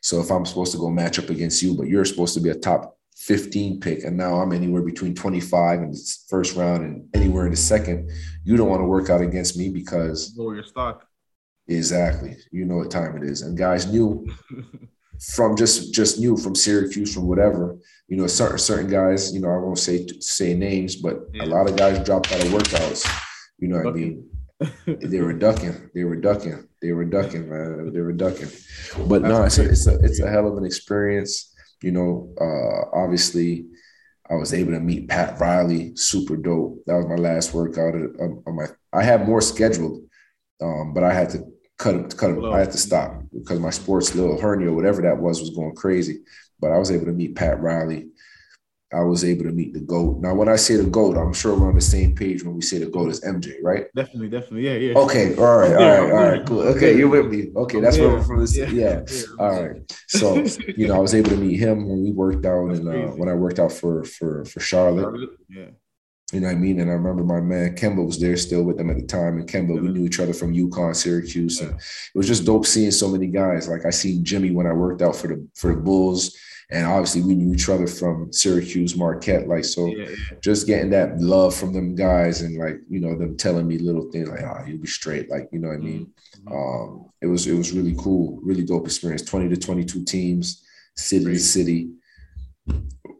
So if I'm supposed to go match up against you, but you're supposed to be a top 15 pick, and now I'm anywhere between 25 in the first round and anywhere in the second, you don't want to work out against me because lower your stock. Exactly. You know what time it is. And guys knew from just just knew from Syracuse, from whatever, you know, certain certain guys, you know, I won't say say names, but yeah. a lot of guys dropped out of workouts. You know what I mean? They were ducking. They were ducking. They were ducking, man. They were ducking. But no, it's a, it's a it's a hell of an experience. You know, uh, obviously, I was able to meet Pat Riley, super dope. That was my last workout on, my. I had more scheduled, um, but I had to cut cut I had to stop because my sports little hernia, whatever that was, was going crazy. But I was able to meet Pat Riley, I was able to meet the GOAT. Now, when I say the GOAT, I'm sure we're on the same page when we say the GOAT is MJ, right? Definitely, definitely. Yeah, yeah. Okay, all right, all right, all right, cool. Okay, you're with me. Okay, that's where we're from. This, yeah. yeah. All right. So, you know, I was able to meet him when we worked out and uh, when I worked out for for for Charlotte. Yeah. You know what I mean? And I remember my man Kemba was there still with them at the time. And Kemba, we knew each other from UConn, Syracuse. And it was just dope seeing so many guys. Like I seen Jimmy when I worked out for the for the Bulls and obviously we knew each other from Syracuse, Marquette. Like so, yeah, just getting that love from them guys, and like you know them telling me little things like, "Ah, oh, you'll be straight." Like you know what I mean. Mm-hmm. Um, it was it was really cool, really dope experience. Twenty to twenty two teams, city Great. to city,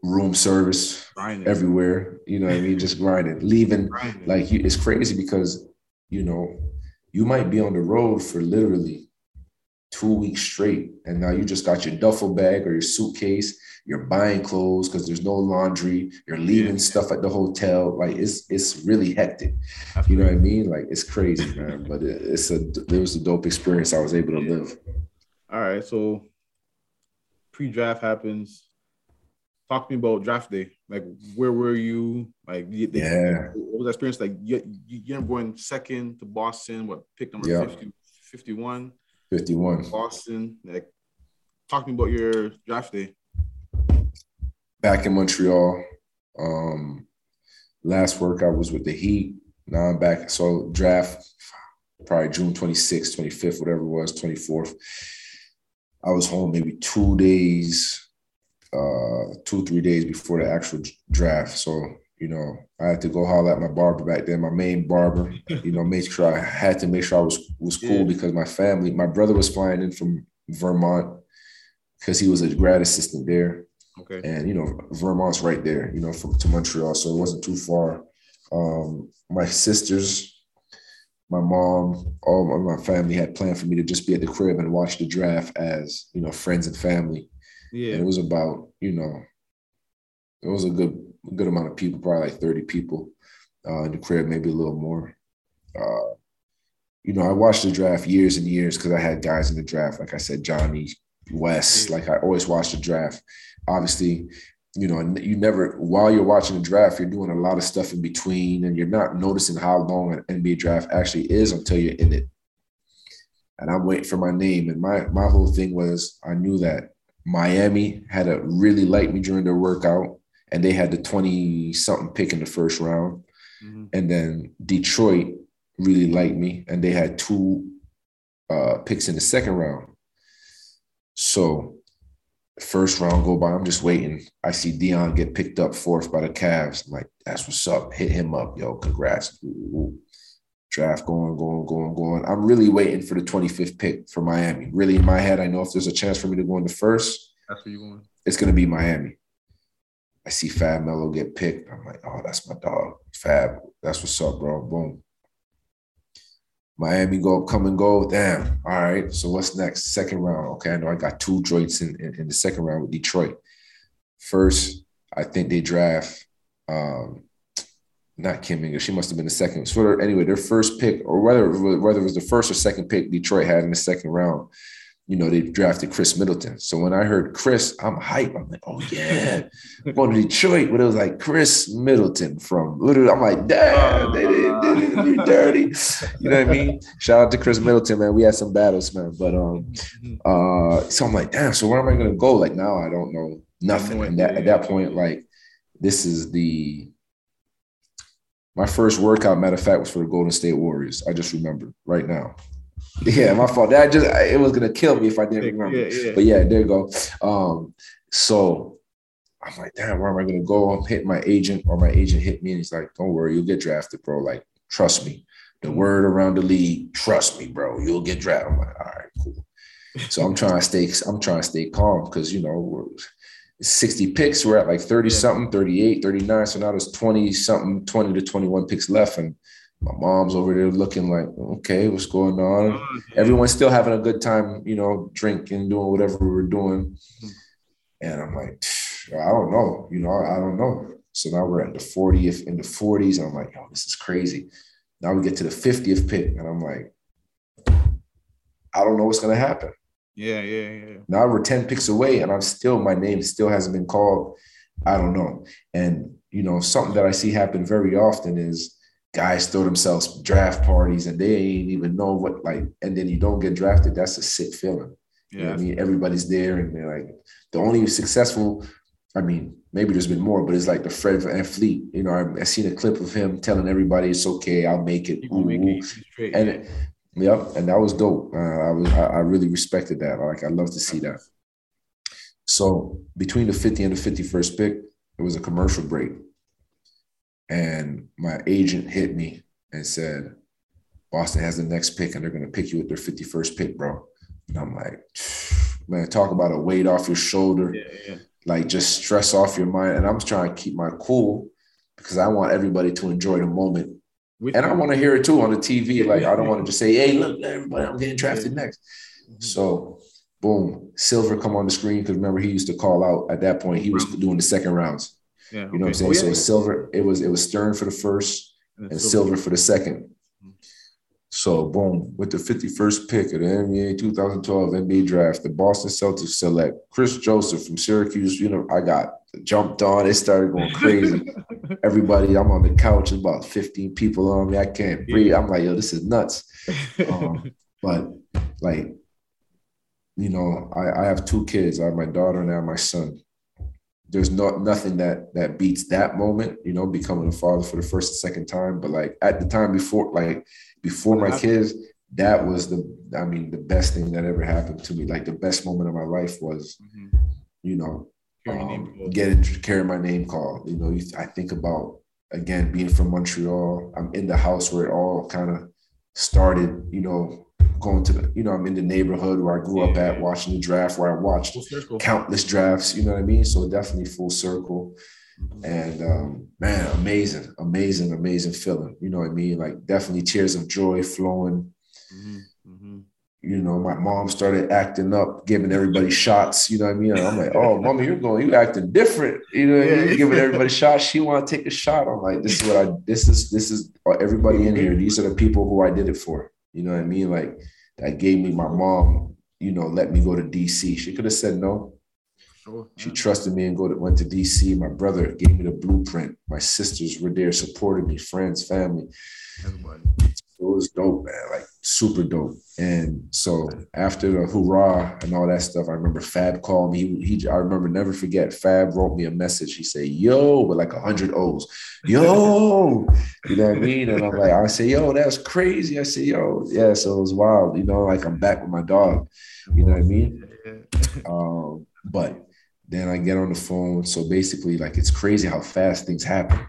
room service grinding. everywhere. You know what I mean? Just grinding, leaving. Grinding. Like you, it's crazy because you know you might be on the road for literally two weeks straight. And now you just got your duffel bag or your suitcase. You're buying clothes because there's no laundry. You're leaving yeah. stuff at the hotel. Like it's it's really hectic. You know what I mean? Like it's crazy, man. But it, it's a it was a dope experience. I was able to live. All right, so pre-draft happens. Talk to me about draft day. Like, where were you? Like, they, yeah, what was that experience like? You, you, you ended up going second to Boston. What pick number yeah. 50, 51? 51. Boston. Like, talk to me about your draft day. Back in Montreal. Um, last workout was with the Heat. Now I'm back. So draft probably June 26th, 25th, whatever it was, 24th. I was home maybe two days, uh, two, three days before the actual draft. So you know, I had to go holler at my barber back then, my main barber, you know, make sure I had to make sure I was was cool yeah. because my family, my brother was flying in from Vermont because he was a grad assistant there. Okay. And you know, Vermont's right there, you know, from to Montreal. So it wasn't too far. Um, my sisters, my mom, all my family had planned for me to just be at the crib and watch the draft as, you know, friends and family. Yeah. And it was about, you know, it was a good a good amount of people, probably like 30 people uh, in the crib, maybe a little more. Uh, you know, I watched the draft years and years because I had guys in the draft, like I said, Johnny West. Like I always watched the draft. Obviously, you know, you never while you're watching the draft, you're doing a lot of stuff in between, and you're not noticing how long an NBA draft actually is until you're in it. And I'm waiting for my name. And my my whole thing was I knew that Miami had to really like me during their workout and they had the 20 something pick in the first round. Mm-hmm. And then Detroit really liked me, and they had two uh, picks in the second round. So, first round go by, I'm just waiting. I see Dion get picked up fourth by the Cavs. I'm like, that's what's up. Hit him up, yo. Congrats. Ooh, Draft going, going, going, going. I'm really waiting for the 25th pick for Miami. Really, in my head, I know if there's a chance for me to go in the first, that's where you going. It's going to be Miami. I see Fab Melo get picked. I'm like, oh, that's my dog. Fab, that's what's up, bro. Boom. Miami go come and go. Damn. All right. So what's next? Second round. Okay. I know I got two joints in, in, in the second round with Detroit. First, I think they draft um not Kim English. She must have been the second. So anyway, their first pick, or whether whether it was the first or second pick Detroit had in the second round, you know, they drafted Khris Middleton. So when I heard Chris, I'm hype. I'm like, oh yeah, going to Detroit, but it was like Khris Middleton from. I'm like, damn, they didn't, they didn't do dirty. You know what I mean? Shout out to Khris Middleton, man. We had some battles, man. But um, uh, so I'm like, damn. So where am I gonna go? Like now, I don't know nothing. And that, at that point, like this is the my first workout. Matter of fact, was for the Golden State Warriors. I just remember right now. Yeah, my fault. That just it was gonna kill me if I didn't remember. Yeah, yeah. But yeah, there you go. Um, so I'm like, damn, where am I gonna go? I'm hitting my agent, or my agent hit me, and he's like, "Don't worry, you'll get drafted, bro. Like, trust me." The mm-hmm. word around the league, trust me, bro, you'll get drafted. I'm like, all right, cool. So I'm trying to stay, I'm trying to stay calm because you know 60 picks. We're at like 30 yeah. something, 38, 39. So now there's 20 something, 20 to 21 picks left. And my mom's over there looking like, okay, what's going on? Oh, Everyone's still having a good time, you know, drinking, doing whatever we were doing. Mm-hmm. And I'm like, I don't know, you know, I don't know. So now we're at the 40th in the 40s. And I'm like, oh, this is crazy. Now we get to the 50th pick. And I'm like, I don't know what's going to happen. Yeah, yeah, yeah. Now we're 10 picks away and I'm still, my name still hasn't been called. I don't know. And, you know, something that I see happen very often is guys throw themselves draft parties and they ain't even know what, like, and then you don't get drafted. That's a sick feeling. Yeah. You know I mean? Everybody's there and they're like, the only successful, I mean, maybe there's been more, but it's like the Fred VanVleet. You know, I, I seen a clip of him telling everybody it's okay, I'll make it. Ooh, make it straight, and Yep, and that was dope. Uh, I was I, I, really respected that. Like I love to see that. So between the 50 and the 51st pick, it was a commercial break. And my agent hit me and said, Boston has the next pick and they're gonna pick you with their 51st pick, bro. And I'm like, man, talk about a weight off your shoulder, yeah, yeah. like just stress off your mind. And I'm trying to keep my cool because I want everybody to enjoy the moment with and I want to hear it too on the TV. Like I don't want to just say, "Hey, look, everybody, I'm getting drafted next." Mm-hmm. So, boom, Silver come on the screen because remember he used to call out at that point. He was doing the second rounds. Yeah, you know okay. what I'm saying. Oh, yeah, so. Silver, it was it was Stern for the first and, and Silver. Silver for the second. So, boom, with the 51st pick of the NBA 2012 NBA draft, the Boston Celtics select Kris Joseph from Syracuse. You know, I got jumped on. It started going crazy. Everybody, I'm on the couch. About 15 people on me. I can't breathe. I'm like, yo, this is nuts. Um, but like, you know, I, I have two kids. I have my daughter and I have my son. There's not nothing that that beats that moment, you know, becoming a father for the first and second time. But like at the time before, like before my kids, that was the, I mean, the best thing that ever happened to me. Like the best moment of my life was, mm-hmm. you know, um, getting carry my name called. You know, you, I think about again being from Montreal. I'm in the house where it all kind of started. You know, going to the, you know, I'm in the neighborhood where I grew yeah. up at, watching the draft, where I watched countless drafts. You know what I mean? So definitely full circle. Mm-hmm. And um, man, amazing, amazing, amazing feeling. You know what I mean? Like definitely tears of joy flowing. Mm-hmm. Mm-hmm. You know, my mom started acting up, giving everybody shots. You know what I mean? I'm like, oh, mama, you're going, you acting different. You know, I mean? giving everybody shots. She want to take a shot. I'm like, this is what I. This is this is everybody in here. These are the people who I did it for. You know what I mean? Like that gave me my mom. You know, let me go to DC. She could have said no. Sure. She trusted me and go to, went to DC. My brother gave me the blueprint. My sisters were there, supported me, friends, family. Everybody. It was dope, man. Like super dope. And so after the hoorah and all that stuff, I remember Fab called me. He, he I remember never forget. Fab wrote me a message. He said, "Yo," with like a hundred O's. Yo, you know what I mean? And I'm like, I say, "Yo, that's crazy." I say, "Yo, yeah." So it was wild. You know, like I'm back with my dog. You know what I mean? Um, but then I get on the phone. So basically, like it's crazy how fast things happen.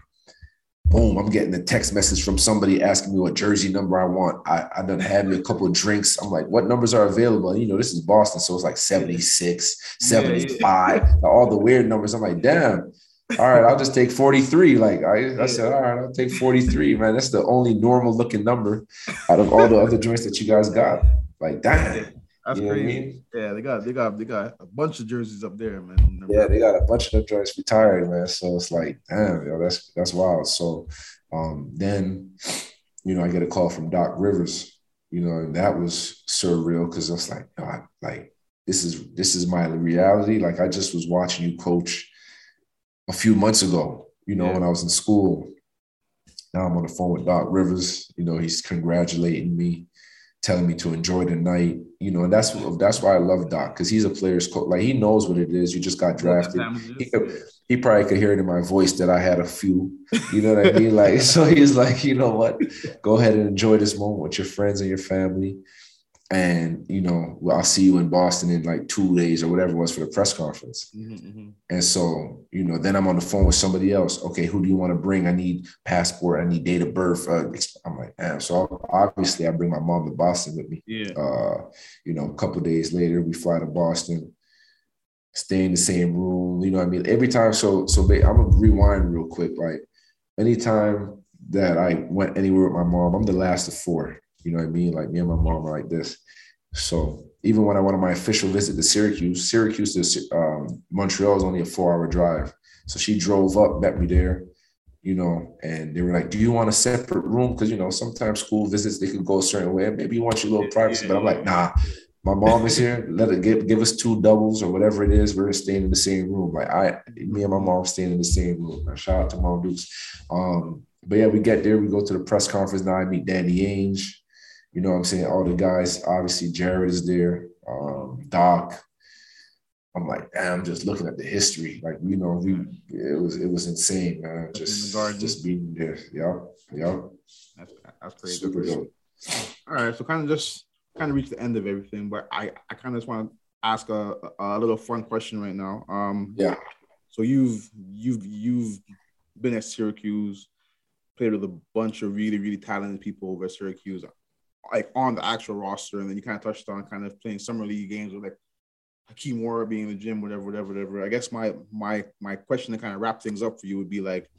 Boom, I'm getting a text message from somebody asking me what jersey number I want. I, I done had me a couple of drinks. I'm like, what numbers are available? And, you know, this is Boston. So it's like 76, 75, all the weird numbers. I'm like, damn. All right, I'll just take 43. Like I, I said, all right, I'll take 43, man. That's the only normal looking number out of all the other joints that you guys got. Like, damn. That's you crazy. I mean? Yeah, they got they got they got a bunch of jerseys up there, man. Yeah, they got a bunch of the joints retired, man. So it's like, damn, yo, that's that's wild. So um, then, you know, I get a call from Doc Rivers, you know, and that was surreal because I was like, I, like this is this is my reality. Like I just was watching you coach a few months ago, you know, yeah. when I was in school. Now I'm on the phone with Doc Rivers. You know, he's congratulating me telling me to enjoy the night, you know, and that's that's why I love Doc because he's a player's coach. Like he knows what it is. You just got drafted. He, could, he probably could hear it in my voice that I had a few. You know what I mean? Like so, he's like, you know what? Go ahead and enjoy this moment with your friends and your family and you know well, i'll see you in boston in like two days or whatever it was for the press conference. Mm-hmm, mm-hmm. and so you know then i'm on the phone with somebody else. Okay who do you want to bring? I need passport. I need date of birth. Uh, i'm like damn. So obviously i bring my mom to boston with me. Yeah. Uh, you know a couple days later we fly to boston stay in the same room you know what i mean? Every time so so i'm gonna rewind real quick like anytime that i went anywhere with my mom i'm the last of four you know what I mean? Like me and my mom are like this. So even when I went on my official visit to Syracuse, Syracuse to um, Montreal is only a four hour drive. So she drove up, met me there, you know, and they were like, Do you want a separate room? Because, you know, sometimes school visits, they can go a certain way. Maybe you want your little privacy. But I'm like, Nah, my mom is here. Let it give, give us two doubles or whatever it is. We're staying in the same room. Like I, me and my mom staying in the same room. Shout out to Mom Dukes. Um, but yeah, we get there. We go to the press conference. Now I meet Danny Ainge. You know what I'm saying? All the guys, obviously Jared is there, um, Doc. I'm like, damn, I'm just looking at the history. Like, you know, we it was it was insane, man. Just just being there. Yeah. Yeah. That's that's crazy. Super dope. All right. So kind of just kind of reach the end of everything, but I, I kind of just want to ask a, a little fun question right now. Um yeah. So you've you've you've been at Syracuse, played with a bunch of really, really talented people over at Syracuse like on the actual roster, and then you kind of touched on kind of playing summer league games with like Hakeem Moore being in the gym, whatever, whatever, whatever. I guess my my my question to kind of wrap things up for you would be like,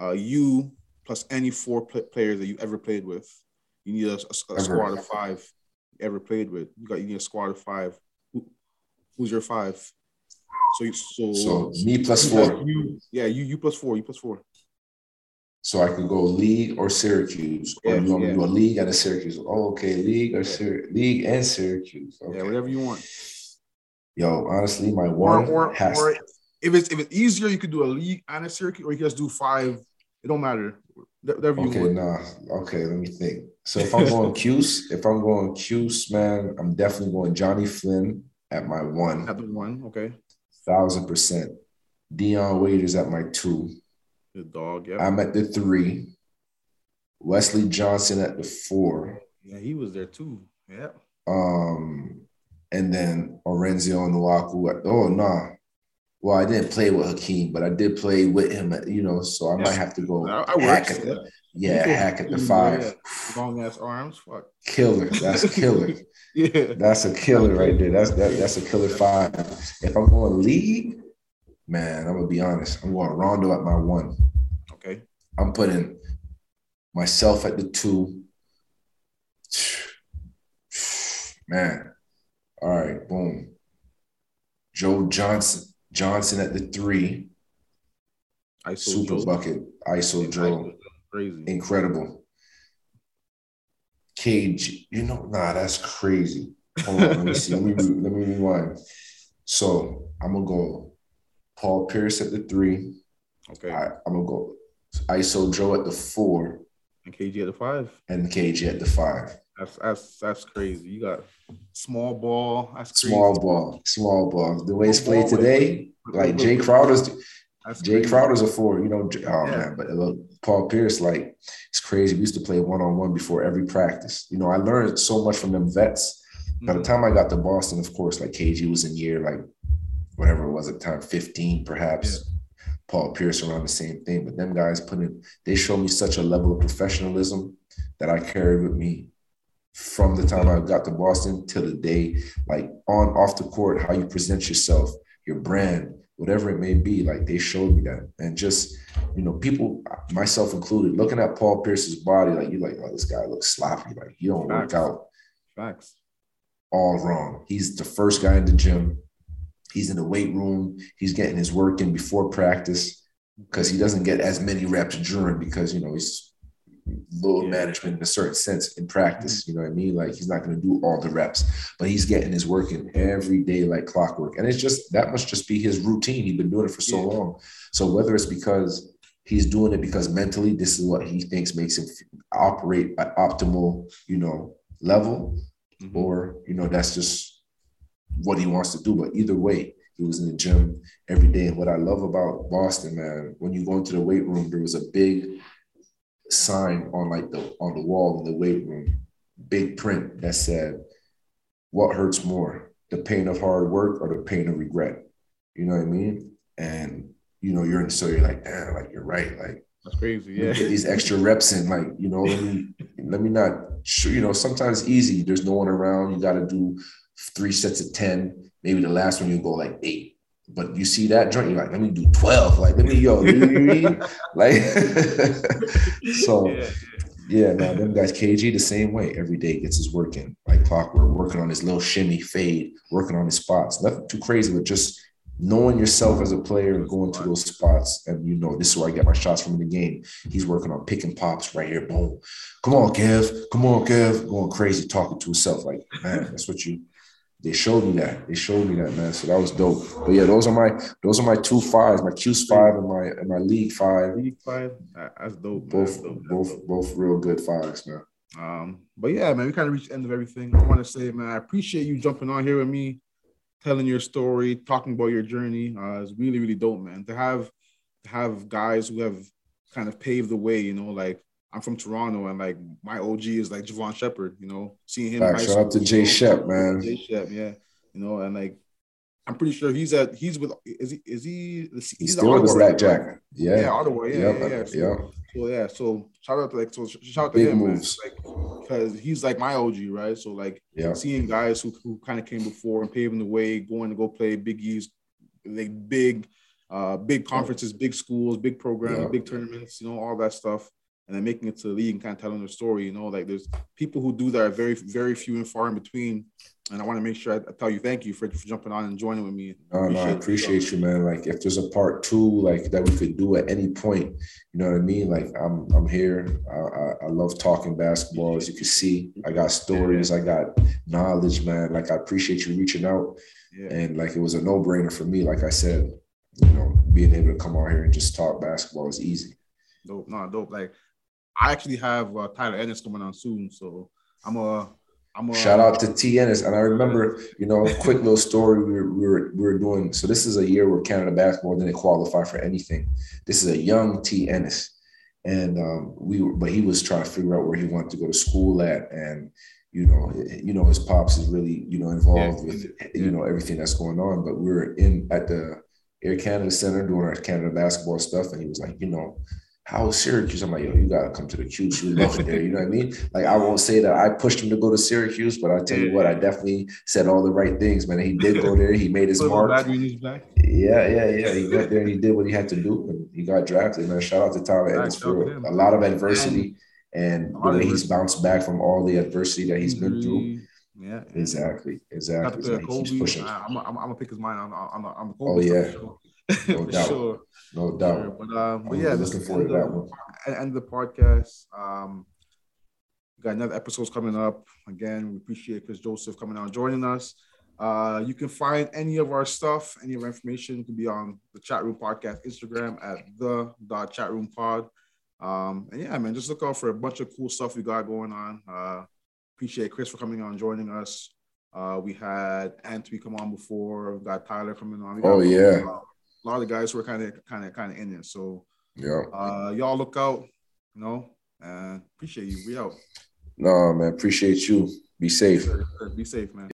uh, you plus any four pl- players that you ever played with, you need a, a, a squad of five ever played with. You got you need a squad of five. Who, who's your five? So you so, so me plus four. You, yeah, you you plus four. You plus four. So I can go league or Syracuse, or yeah, you want yeah. to do a league and a Syracuse? Oh, okay, league or Syr- league and Syracuse. Okay. Yeah, whatever you want. Yo, honestly, my one or, or, has. Or if it's if it's easier, you could do a league and a Syracuse, or you can just do five. It don't matter. Whatever you want. okay, want. nah. Okay, let me think. So if I'm going Cuse, if I'm going Cuse, man, I'm definitely going Jonny Flynn at my one. At the one, okay. Thousand percent. Dion Waiters at my two. The dog, yeah. I'm at the three. Wesley Johnson at the four. Yeah, he was there too. Yeah. Um, and then Arinze Onuaku at oh no. Nah. Well, I didn't play with Hakeem, but I did play with him, at, you know, so I yeah. might have to go I, I hack at the, yeah, hack at the five. Long ass arms, fuck. Killer. That's killer. yeah. That's a killer right there. That's that, that's a killer five. If I'm going league, man, I'm gonna be honest. I'm going Rondo at my one. Okay. I'm putting myself at the two. Man. All right, boom. Joe Johnson, Johnson at the three. ISO Super Joe. bucket. ISO Joe. Crazy. Incredible. Cage, you know, nah, that's crazy. Hold on, let me see. Let me let me rewind. So I'm gonna go Paul Pierce at the three. Okay. I, am gonna go ISO Joe at the four. And KG at the five. And KG at the five. That's that's that's crazy. You got small ball. That's crazy. small ball. Small ball. The way it's played today, like Jae Crowder's. That's crazy. Crowder's a four. You know, oh yeah. man, but look, Paul Pierce, like it's crazy. We used to play one on one before every practice. You know, I learned so much from them vets. By the mm-hmm. time I got to Boston, of course, like KG was in year like whatever it was at the time, 15 perhaps. Yeah. Paul Pierce around the same thing. But them guys put in, they showed me such a level of professionalism that I carried with me from the time I got to Boston till the day, like on off the court, how you present yourself, your brand, whatever it may be. Like they showed me that. And just, you know, people, myself included, looking at Paul Pierce's body, like you're like, oh, this guy looks sloppy. Like he don't Facts. work out. Facts. All wrong. He's the first guy in the gym He's in the weight room. He's getting his work in before practice because he doesn't get as many reps during because you know he's load yeah. management in a certain sense in practice. Mm-hmm. You know what I mean? Like he's not going to do all the reps, but he's getting his work in every day like clockwork. And it's just that must just be his routine. He's been doing it for so yeah. long. So whether it's because he's doing it because mentally this is what he thinks makes him operate at optimal, you know, level, mm-hmm. or you know, that's just what he wants to do. But either way, he was in the gym every day. And what I love about Boston, man, when you go into the weight room, there was a big sign on like the on the wall in the weight room, big print that said, "What hurts more, the pain of hard work or the pain of regret?" You know what I mean? And you know, you're in so you're like, damn, like you're right, like that's crazy. Yeah, get these extra reps in, like you know, let me let me not. You know, sometimes easy. There's no one around. You got to do three sets of ten. Maybe the last one you go like eight. But you see that joint, you're like, let me do 12. Like, let me, yo, you know I mean? Like, so yeah, yeah, no, them guys, KG the same way. Every day gets his work in, like clockwork, working on his little shimmy fade, working on his spots. Nothing too crazy, but just knowing yourself as a player and going to those spots, and you know, this is where I get my shots from in the game. He's working on picking pops right here. Boom. Come on, Kev. Come on, Kev. Going crazy, talking to himself. Like, man, that's what you they showed me that. They showed me that, man. So that was dope. But yeah, those are my those are my two fives, my Q's five and my and my league five. League five. That's dope. Both that's dope. both dope. both real good fives, man. Um, but yeah, man, we kind of reached the end of everything. I want to say, man, I appreciate you jumping on here with me telling your story, talking about your journey. Uh, it's really, really dope, man. To have to have guys who have kind of paved the way, you know, like I'm from Toronto and like my OG is like Jevohn Shepherd. you know, seeing him. Right, shout out to Jay Shep, man. Jay Shep, yeah. You know, and like I'm pretty sure he's at he's with is he is he he's, he's still with Black Jack. Right? Yeah. Yeah, Ottawa. Yeah, yep. yeah, yeah. So, yep. so yeah, so shout out to like so shout out to Big him moves. like because he's like my OG, right? So like yeah. seeing guys who, who kind of came before and paving the way, going to go play Big East, like big uh big conferences, big schools, big programs, yeah. big tournaments, you know, all that stuff. And then making it to the league and kind of telling their story, you know, like there's people who do that are very, very few and far in between and I want to make sure I, tell you thank you for, for jumping on and joining with me. No, no, I appreciate you, man. Like if there's a part two, like that we could do at any point, you know what I mean? Like I'm I'm here. I, I, I love talking basketball. As you can see, I got stories, I got knowledge, man. Like I appreciate you reaching out. Yeah. And like it was a no brainer for me. Like I said, you know, being able to come out here and just talk basketball is easy. Dope, no, dope. Like I actually have uh, Tyler Ennis coming on soon, so I'm a I'm a Shout out to T Ennis. And I remember, you know, a quick little story we were, we were, we were doing. So this is a year where Canada basketball didn't qualify for anything. This is a young T Ennis. And um, we were, but he was trying to figure out where he wanted to go to school at. And, you know, you know, his pops is really, you know, involved yeah. with, you know, everything that's going on. But we were in at the Air Canada Center doing our Canada basketball stuff. And he was like, you know, how is Syracuse? I'm like, yo, you gotta come to the Q. She love it there. You know what I mean? Like, I won't say that I pushed him to go to Syracuse, but I tell you what, I definitely said all the right things, man. He did go there. He made his mark. Yeah, yeah, yeah. He went there and he did what he had to do, and he got drafted. Man, shout out to Tyler Ennis for a lot of adversity and the way he's bounced back from all the adversity that he's been through. Yeah, exactly, exactly. So Kobe, I'm, I'm, I'm, gonna pick his mind on the Kobe. Oh yeah. No doubt. Sure. No doubt. Sure. But, um, but yeah, looking forward to that one. End the podcast. Um, we got another episodes coming up. Again, we appreciate Kris Joseph coming out joining us. Uh, you can find any of our stuff, any of our information can be on the chat room podcast Instagram at the dot chat room pod. Um, and yeah, man, just look out for a bunch of cool stuff we got going on. Uh, appreciate Kris for coming on, joining us. Uh, we had Anthony come on before. We got Tyler coming on. oh yeah, a lot of the guys who are kind of kind of kind of in there. So yeah, uh, y'all look out, you know, and appreciate you. We out. No man, appreciate you. Be safe. Be safe, man.